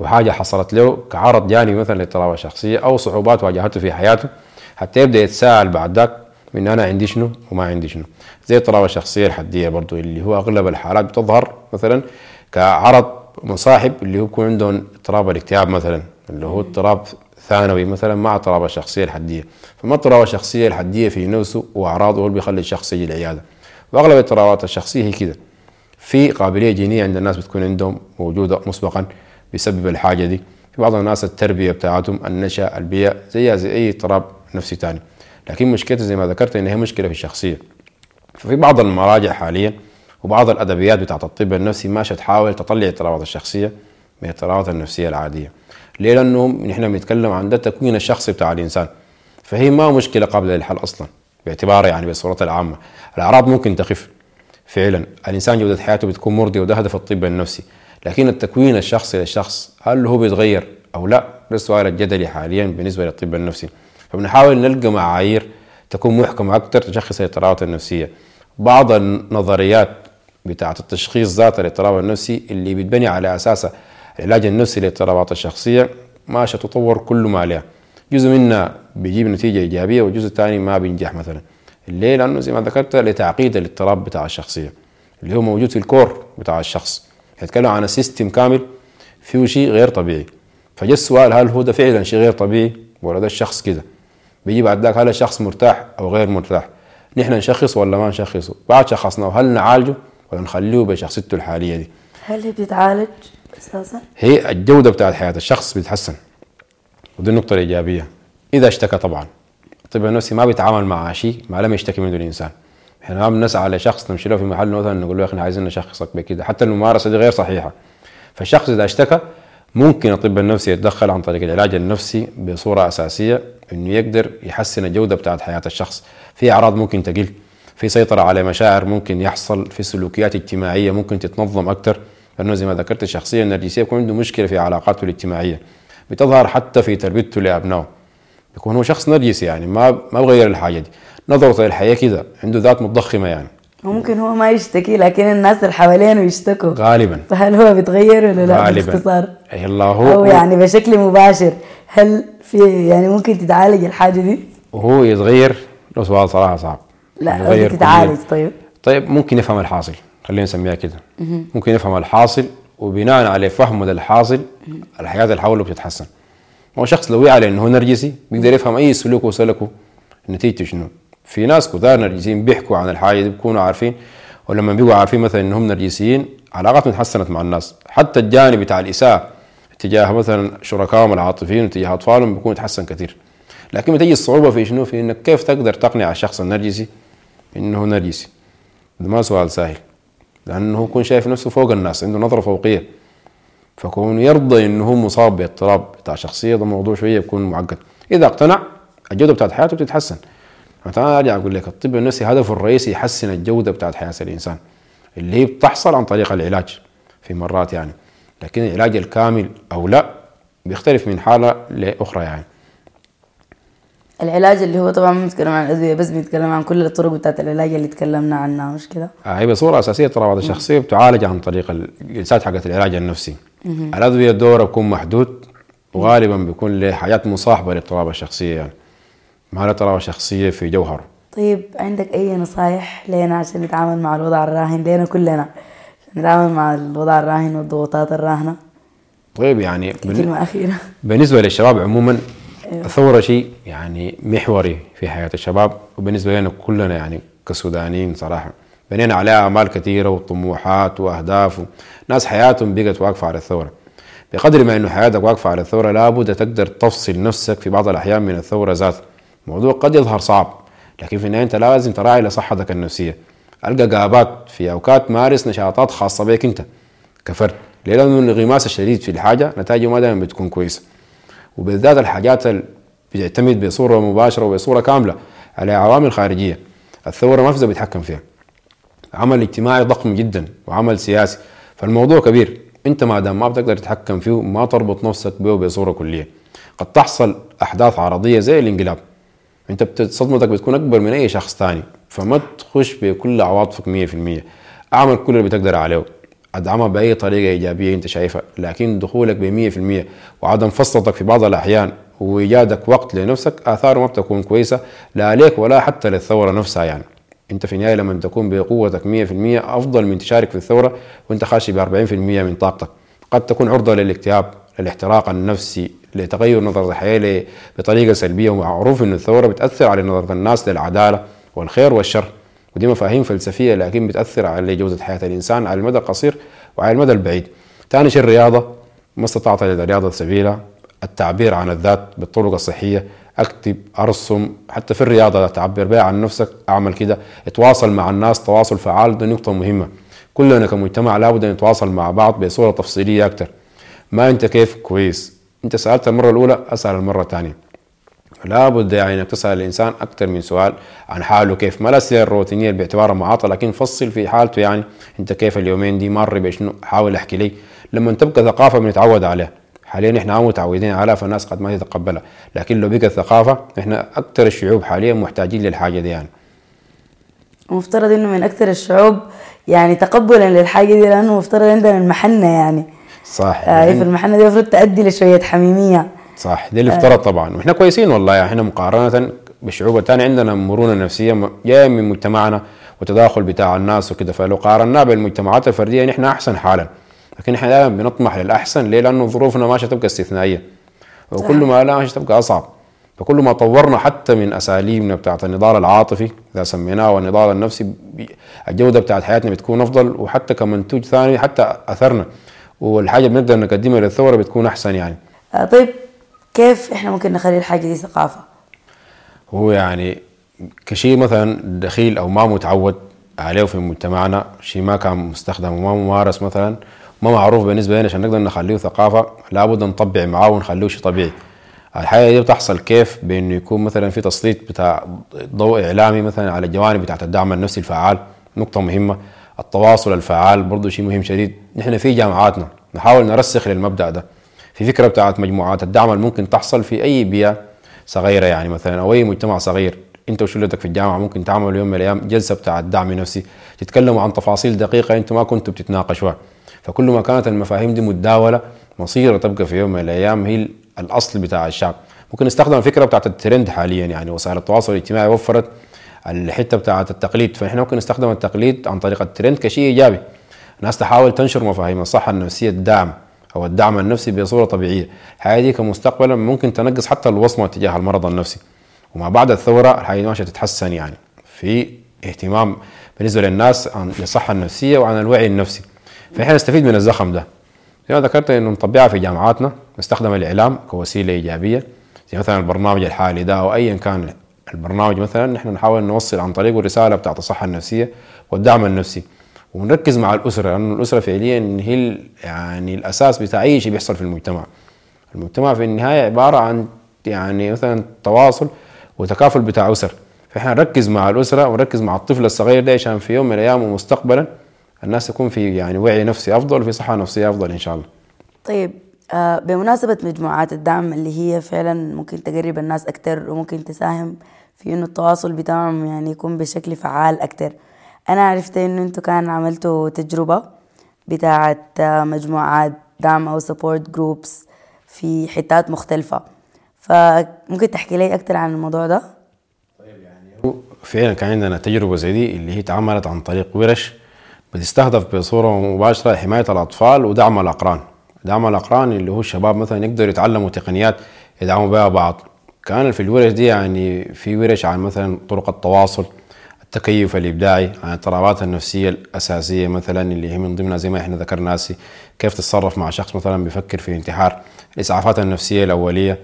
أو حاجة حصلت له كعرض جانبي مثلا لاضطراب الشخصية أو صعوبات واجهته في حياته حتى يبدأ يتساءل بعد ذاك من أنا عندي شنو وما عندي شنو. زي اضطراب الشخصية الحدية برضو اللي هو أغلب الحالات بتظهر مثلا كعرض مصاحب اللي هو بيكون عندهم اضطراب الاكتئاب مثلا اللي هو اضطراب ثانوي مثلا مع اضطراب الشخصية الحدية. فما اضطراب الشخصية الحدية في نفسه وأعراضه هو اللي بيخلي الشخص يجي العيادة. وأغلب الاضطرابات الشخصية هي كده. في قابلية جينية عند الناس بتكون عندهم موجودة مسبقا. بسبب الحاجة دي. في بعض الناس التربية بتاعتهم النشا البيئه زيها زي أي اضطراب نفسي ثاني لكن مشكلتها زي ما ذكرت إن هي مشكلة في الشخصية. ففي بعض المراجع حاليا وبعض الأدبيات بتاعت الطب النفسي ماشية تحاول تطلع اضطرابات الشخصية من الاضطرابات النفسية العادية. ليه لأنه نحن بنتكلم عن ده التكوين الشخصي بتاع الإنسان. فهي ما مشكلة قابلة للحل أصلا باعتبارها يعني بالصورة العامة. الأعراض ممكن تخف فعلا. الإنسان جودة حياته بتكون مرضية وده هدف الطب النفسي. لكن التكوين الشخصي للشخص هل هو بيتغير أو لا؟ ده السؤال الجدلي حاليا بالنسبة للطب النفسي. فبنحاول نلقى معايير تكون محكمة أكثر تشخص الاضطرابات النفسية. بعض النظريات بتاعه التشخيص ذات الاضطراب النفسي اللي بتبني على اساسها العلاج النفسي للاضطرابات الشخصية ماشيه تطور كل ما عليها. جزء منها بيجيب نتيجة إيجابية والجزء الثاني ما بينجح مثلا. ليه؟ لأنه زي ما ذكرت لتعقيد الاضطراب بتاع الشخصية اللي هو موجود في الكور بتاع الشخص. يتكلم عن سيستم كامل فيه شيء غير طبيعي. فجاء السؤال هل هو ده فعلا شيء غير طبيعي؟ ولا ده الشخص كده؟ بيجي بعد ذاك هل الشخص مرتاح أو غير مرتاح؟ نحن نشخص ولا ما نشخصه؟ بعد شخصنا هل نعالجه ولا نخليه بشخصيته الحالية دي؟ هل هي بتتعالج أساسا؟ هي الجودة بتاعت حياه الشخص بتتحسن ودي النقطة الإيجابية. إذا اشتكى طبعا. الطب النفسي ما بيتعامل مع شيء ما لم يشتكي منه الإنسان. إحنا ما بنسعى لشخص نمشي له في محل مثلا نقول له يا أخي عايزين نشخصك بكده حتى الممارسة دي غير صحيحة. فالشخص إذا اشتكى ممكن الطب النفسي يتدخل عن طريق العلاج النفسي بصورة أساسية إنه يقدر يحسن الجودة بتاعت حياة الشخص. في أعراض ممكن تقل في سيطرة على مشاعر ممكن يحصل في سلوكيات اجتماعية ممكن تتنظم أكثر لأنه زي ما ذكرت الشخصيه النرجسية يكون عنده مشكلة في علاقاته الاجتماعية. بتظهر حتى في تربيته لأبنائه. يكون هو شخص نرجسي يعني ما ما بغير الحاجة دي. نظرته للحياه كده عنده ذات متضخمه يعني. وممكن هو ما يشتكي لكن الناس اللي حوالينه يشتكوا. غالبا. فهل هو بيتغير ولا لا؟ غالبا. باختصار؟ يلا هو أو يعني بشكل مباشر هل في يعني ممكن تتعالج الحاجة دي؟ وهو يتغير؟ لو سؤال صراحة صعب. لا يتغير تتعالج. طيب. طيب ممكن يفهم الحاصل خلينا نسميها كده. ممكن يفهم الحاصل وبناء على فهمه للحاصل الحياة اللي حوله بتتحسن. هو شخص لو على إنه هو نرجسي بيقدر يفهم أي سلوك وسلكه نتيجته شنو؟ في ناس كثار نرجسيين بيحكوا عن الحاجة دي بيكونوا عارفين. ولما بيبقوا عارفين مثلا إنهم نرجسيين علاقاتهم تحسنت مع الناس. حتى الجانب بتاع الإساءة تجاه مثلا شركائهم العاطفيين وتجاه أطفالهم بيكون يتحسن كثير. لكن بتجي الصعوبة في شنو؟ في إنك كيف تقدر تقنع الشخص النرجسي إنه نرجسي؟ ده ما سؤال سهل. لأنه يكون شايف نفسه فوق الناس عنده نظرة فوقية. فكون يرضى إنه هو مصاب باضطراب بتاع شخصية ده موضوع شوية بيكون معقد. إذا اقتنع الجودة بتاعت حياته بتتحسن. مثلا ارجع أقول لك الطب النفسي هدفه الرئيسي يحسن الجودة بتاعت حياة الإنسان اللي هي بتحصل عن طريق العلاج في مرات يعني لكن العلاج الكامل أو لا بيختلف من حالة لأخرى يعني. العلاج اللي هو طبعا ما بنتكلم عن الادويه بس بنتكلم عن كل الطرق بتاعت العلاج اللي تكلمنا عنها مش كده؟ آه، هي بصورة أساسية اضطرابات الشخصية بتعالج عن طريق الجلسات حقت العلاج النفسي. الأدوية دورها بيكون محدود وغالبا بيكون له حاجات مصاحبة للاضطراب الشخصية يعني. ما الاضطراب الشخصيه في جوهره طيب عندك أي نصايح لنا عشان نتعامل مع الوضع الراهن؟ لنا كلنا. عشان نتعامل مع الوضع الراهن والضغوطات الراهنة. طيب يعني كلمة أخيرة. بالنسبة للشباب عموما الثوره شيء يعني محوري في حياة الشباب وبالنسبة لنا كلنا يعني كسودانيين صراحة. بنينا عليها آمال كثيرة وطموحات وأهداف ناس حياتهم بقت واقفة على الثورة. بقدر ما إنه حياتك واقفة على الثورة لابد تقدر تفصل نفسك في بعض الأحيان من الثورة ذاتها. الموضوع قد يظهر صعب لكن في النهاية أنت لازم تراعي لصحتك النفسية. ألقى جابات في أوقات مارس نشاطات خاصة بك أنت. كفرد ليه؟ لأنه الانغماس الشديد في الحاجة نتائجه ما دائما بتكون كويسة. وبالذات الحاجات اللي بتعتمد بصورة مباشرة وبصورة كاملة على عوامل خارجيه الثورة ما في بيتحكم فيها. عمل اجتماعي ضخم جدا وعمل سياسي. فالموضوع كبير. أنت ما دام ما بتقدر تتحكم فيه ما تربط نفسك به بصوره كلية. قد تحصل أحداث عرضية زي الانقلاب. انت صدمتك بتكون اكبر من اي شخص تاني فما تخش بكل عواطفك 100% اعمل كل اللي بتقدر عليه ادعمها بأي طريقة إيجابية انت شايفها لكن دخولك ب 100% وعدم فصلتك في بعض الأحيان وإيجادك وقت لنفسك آثاره ما بتكون كويسة لا عليك ولا حتى للثورة نفسها يعني. انت في النهاية لما تكون بقوتك 100% أفضل من تشارك في الثورة وانت خاشي ب 40% من طاقتك. قد تكون عرضة للاكتئاب للاحتراق النفسي لتغير نظرة الحياة بطريقة سلبية ومعروف إن الثورة بتأثر على نظرة الناس للعدالة والخير والشر. ودي مفاهيم فلسفية لكن بتأثر على جودة حياة الإنسان على المدى القصير وعلى المدى البعيد. ثاني شيء الرياضة. ما استطعت للرياضه سبيلا التعبير عن الذات بالطرق الصحية. أكتب أرسم. حتى في الرياضة تعبر بها عن نفسك. أعمل كده. اتواصل مع الناس. تواصل فعال. دي نقطة مهمة. كلنا كمجتمع لابد أن نتواصل مع بعض بصورة تفصيلية أكثر ما أنت كيف كويس؟ أنت سألت المرة الأولى أسأل المرة الثانية. لابد يعني أنك تسأل الإنسان أكثر من سؤال عن حاله كيف. ما الاسئله الروتينيه باعتبارها معاطله لكن فصل في حالته يعني. أنت كيف اليومين دي؟ مر بشنو حاول أحكي لي. لما تبقى ثقافة بنتعود عليها. حاليا إحنا متعودين عليها فالناس قد ما تتقبلها. لكن لو بقت ثقافة إحنا أكثر الشعوب حاليا محتاجين للحاجة دي يعني. مفترض إنه من أكثر الشعوب يعني تقبلا للحاجة دي لأنه مفترض عندنا المحنة يعني. صح آه يعني في المحنة دي المفروض تؤدي لشوية حميمية. صح ده اللي افترض طبعا. وإحنا كويسين والله يعني إحنا مقارنة بالشعوب الثانية عندنا مرونة نفسية جاية من مجتمعنا وتداخل بتاع الناس وكده. فلو قارناه بالمجتمعات الفردية نحن أحسن حالا. لكن إحنا دائما بنطمح للأحسن ليه؟ لأنه ظروفنا ماشية تبقى استثنائية. وكل ما لا ماشية تبقى أصعب. فكل ما طورنا حتى من أساليبنا بتاعت النضال العاطفي إذا سميناه والنضال النفسي الجودة بتاعت حياتنا بتكون أفضل وحتى كمنتوج ثاني حتى أثرنا. والحاجة بنقدر نقدمها للثورة بتكون أحسن يعني. آه طيب كيف إحنا ممكن نخلي الحاجة دي ثقافة؟ هو يعني كشيء مثلا دخيل أو ما متعود عليه في مجتمعنا شيء ما كان مستخدم وما ممارس مثلا ما معروف بالنسبة لنا عشان نقدر نخليه ثقافة لابد نطبع معاه ونخليه شيء طبيعي الحاجة دي بتحصل كيف بإنه يكون مثلا في تسليط بتاع ضوء إعلامي مثلا على الجوانب بتاعت الدعم النفسي الفعال نقطة مهمة التواصل الفعال برضه شيء مهم شديد. نحن في جامعاتنا نحاول نرسخ للمبدأ ده. في فكرة بتاعت مجموعات الدعم اللي ممكن تحصل في أي بيئة صغيرة يعني مثلا أو أي مجتمع صغير. أنت وشلتك في الجامعة ممكن تعملوا يوم من الأيام جلسة بتاعت دعم نفسي. تتكلموا عن تفاصيل دقيقة أنتم ما كنتوا بتتناقشوها فكل ما كانت المفاهيم دي متداولة مصيره تبقى في يوم من الأيام هي الأصل بتاع الشعب. ممكن نستخدم الفكرة بتاعت الترند حاليا يعني وسائل التواصل الاجتماعي وفرت الحتة بتاعت التقليد. فإحنا ممكن نستخدم التقليد عن طريق الترند كشيء إيجابي. الناس تحاول تنشر مفاهيم الصحة النفسية الدعم أو الدعم النفسي بصورة طبيعية. الحياة دي كمستقبلا ممكن تنقص حتى الوصمة تجاه المرض النفسي. ومع بعد الثورة الحياة ماشية تتحسن يعني. في اهتمام بالنسبة للناس عن الصحه النفسية وعن الوعي النفسي. فإحنا نستفيد من الزخم ده. زي ما ذكرت إنه نطبقها في جامعاتنا نستخدم الإعلام كوسيلة إيجابية. زي مثلا البرنامج الحالي ده أو ايا كان البرنامج مثلا نحن نحاول نوصل عن طريقه الرسالة بتاعت الصحة النفسية والدعم النفسي ونركز مع الأسرة لأنه الأسرة فعليا هي يعني الأساس بتاع أي شيء بيحصل في المجتمع المجتمع في النهاية عبارة عن يعني مثلا تواصل وتكافل بتاع أسر فإحنا نركز مع الأسرة ونركز مع الطفل الصغير ده عشان في يوم من الأيام ومستقبلا الناس تكون في يعني وعي نفسي أفضل وفي صحة نفسية أفضل إن شاء الله. طيب آه بمناسبة مجموعات الدعم اللي هي فعلا ممكن تقرب الناس أكتر وممكن تساهم في إنه التواصل بتاعهم يعني يكون بشكل فعال أكتر. أنا عرفت إنه أنتوا كان عملتوا تجربة بتاعت مجموعات دعم أو support groups في حتات مختلفة. فممكن تحكي لي أكتر عن الموضوع ده؟ طيب يعني فعلا كان عندنا تجربة زي دي اللي هي اتعملت عن طريق ورش بتستهدف بصورة مباشرة حماية الأطفال ودعم الأقران. دعم الأقران اللي هو الشباب مثلا يقدروا يتعلموا تقنيات يدعموا بها بعض. كان في الورش دي يعني في ورش عن مثلا طرق التواصل التكيف الإبداعي عن الاضطرابات النفسية الأساسية مثلا اللي هي من ضمنها زي ما إحنا ذكرنا كيف تتصرف مع شخص مثلا بيفكر في انتحار الإسعافات النفسية الأولية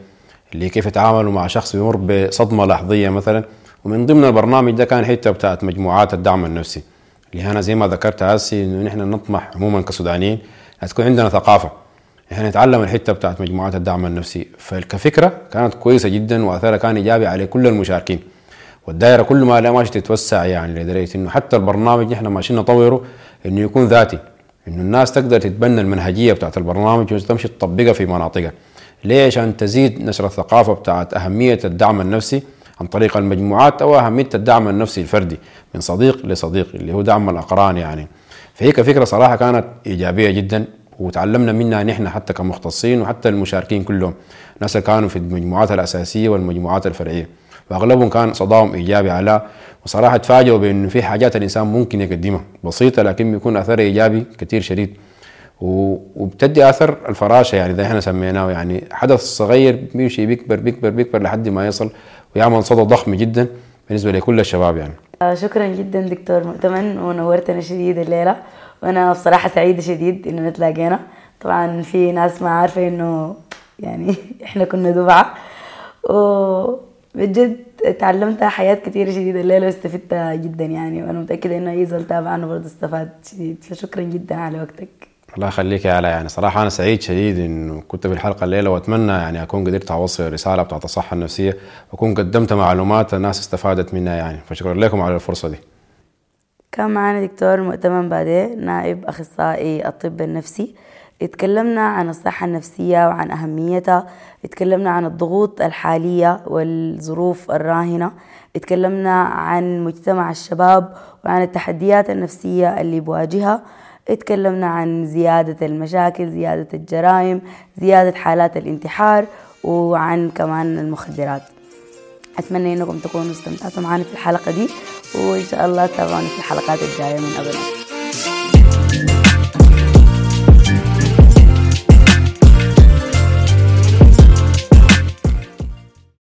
اللي كيف يتعاملوا مع شخص بيمر بصدمة لحظية مثلا. ومن ضمن البرنامج ده كان حتة بتاعت مجموعات الدعم النفسي اللي أنا زي ما ذكرت هسي إنه نحن نطمح عموما كسودانيين تكون عندنا ثقافة. إحنا نتعلم الحتة بتاعت مجموعات الدعم النفسي. فكفكره كانت كويسة جدا وأثرها كان إيجابي على كل المشاركين. والدائرة كل ما لا ماشي تتوسع يعني لدرجة إنه حتى البرنامج نحن ماشيين نطوره إنه يكون ذاتي. إنه الناس تقدر تتبنى المنهجية بتاعت البرنامج وتمشي تطبقها في مناطقها. ليه عشان تزيد نشر الثقافة بتاعت أهمية الدعم النفسي عن طريق المجموعات أو أهمية الدعم النفسي الفردي من صديق لصديق اللي هو دعم الأقران يعني. فهي كفكرة صراحة كانت إيجابية جدا. وتعلمنا منها نحن حتى كمختصين وحتى المشاركين كلهم. الناس اللي كانوا في المجموعات الأساسية والمجموعات الفرعية. واغلبهم كان صداهم إيجابي على وصراحة تفاجئوا بأنه في حاجات الإنسان ممكن يقدمها. بسيطة لكن بيكون اثرها إيجابي كثير شديد. وبتدي أثر الفراشة يعني ده إحنا سميناه. يعني حدث صغير بيمشي بيكبر بيكبر بيكبر لحد ما يصل ويعمل صدى ضخم جدا بالنسبة لكل الشباب يعني. آه، شكرا جدا دكتور مؤتمن ونورتنا شديد الليلة. وأنا بصراحة سعيدة شديد اننا تلاقينا طبعا في ناس ما عارفة إنه يعني إحنا كنا دفعة. وبجد تعلمت حياة كثيرة شديدة الليلة واستفدت جدا يعني. وأنا متأكدة إنه أي زول تابعنا برضه استفاد شديد. فشكرا جدا على وقتك. الله يخليك يا علاء يعني. صراحة أنا سعيد شديد إنه كنت في الحلقة الليلة وأتمنى يعني أكون قدرت أوصل الرسالة بتاعت الصحة النفسية وأكون قدمت معلومات الناس استفادت منها يعني. فشكرا لكم على الفرصة دي. كان معنا دكتور مؤتمن بعدين نائب أخصائي الطب النفسي. اتكلمنا عن الصحة النفسية وعن أهميتها. اتكلمنا عن الضغوط الحالية والظروف الراهنة. اتكلمنا عن مجتمع الشباب وعن التحديات النفسية اللي بواجهها اتكلمنا عن زيادة المشاكل زيادة الجرائم زيادة حالات الانتحار وعن كمان المخدرات. أتمنى أنكم تكونوا استمتعتوا معنا في الحلقة دي وإن شاء الله تابعونا في الحلقات الجاية من أبنس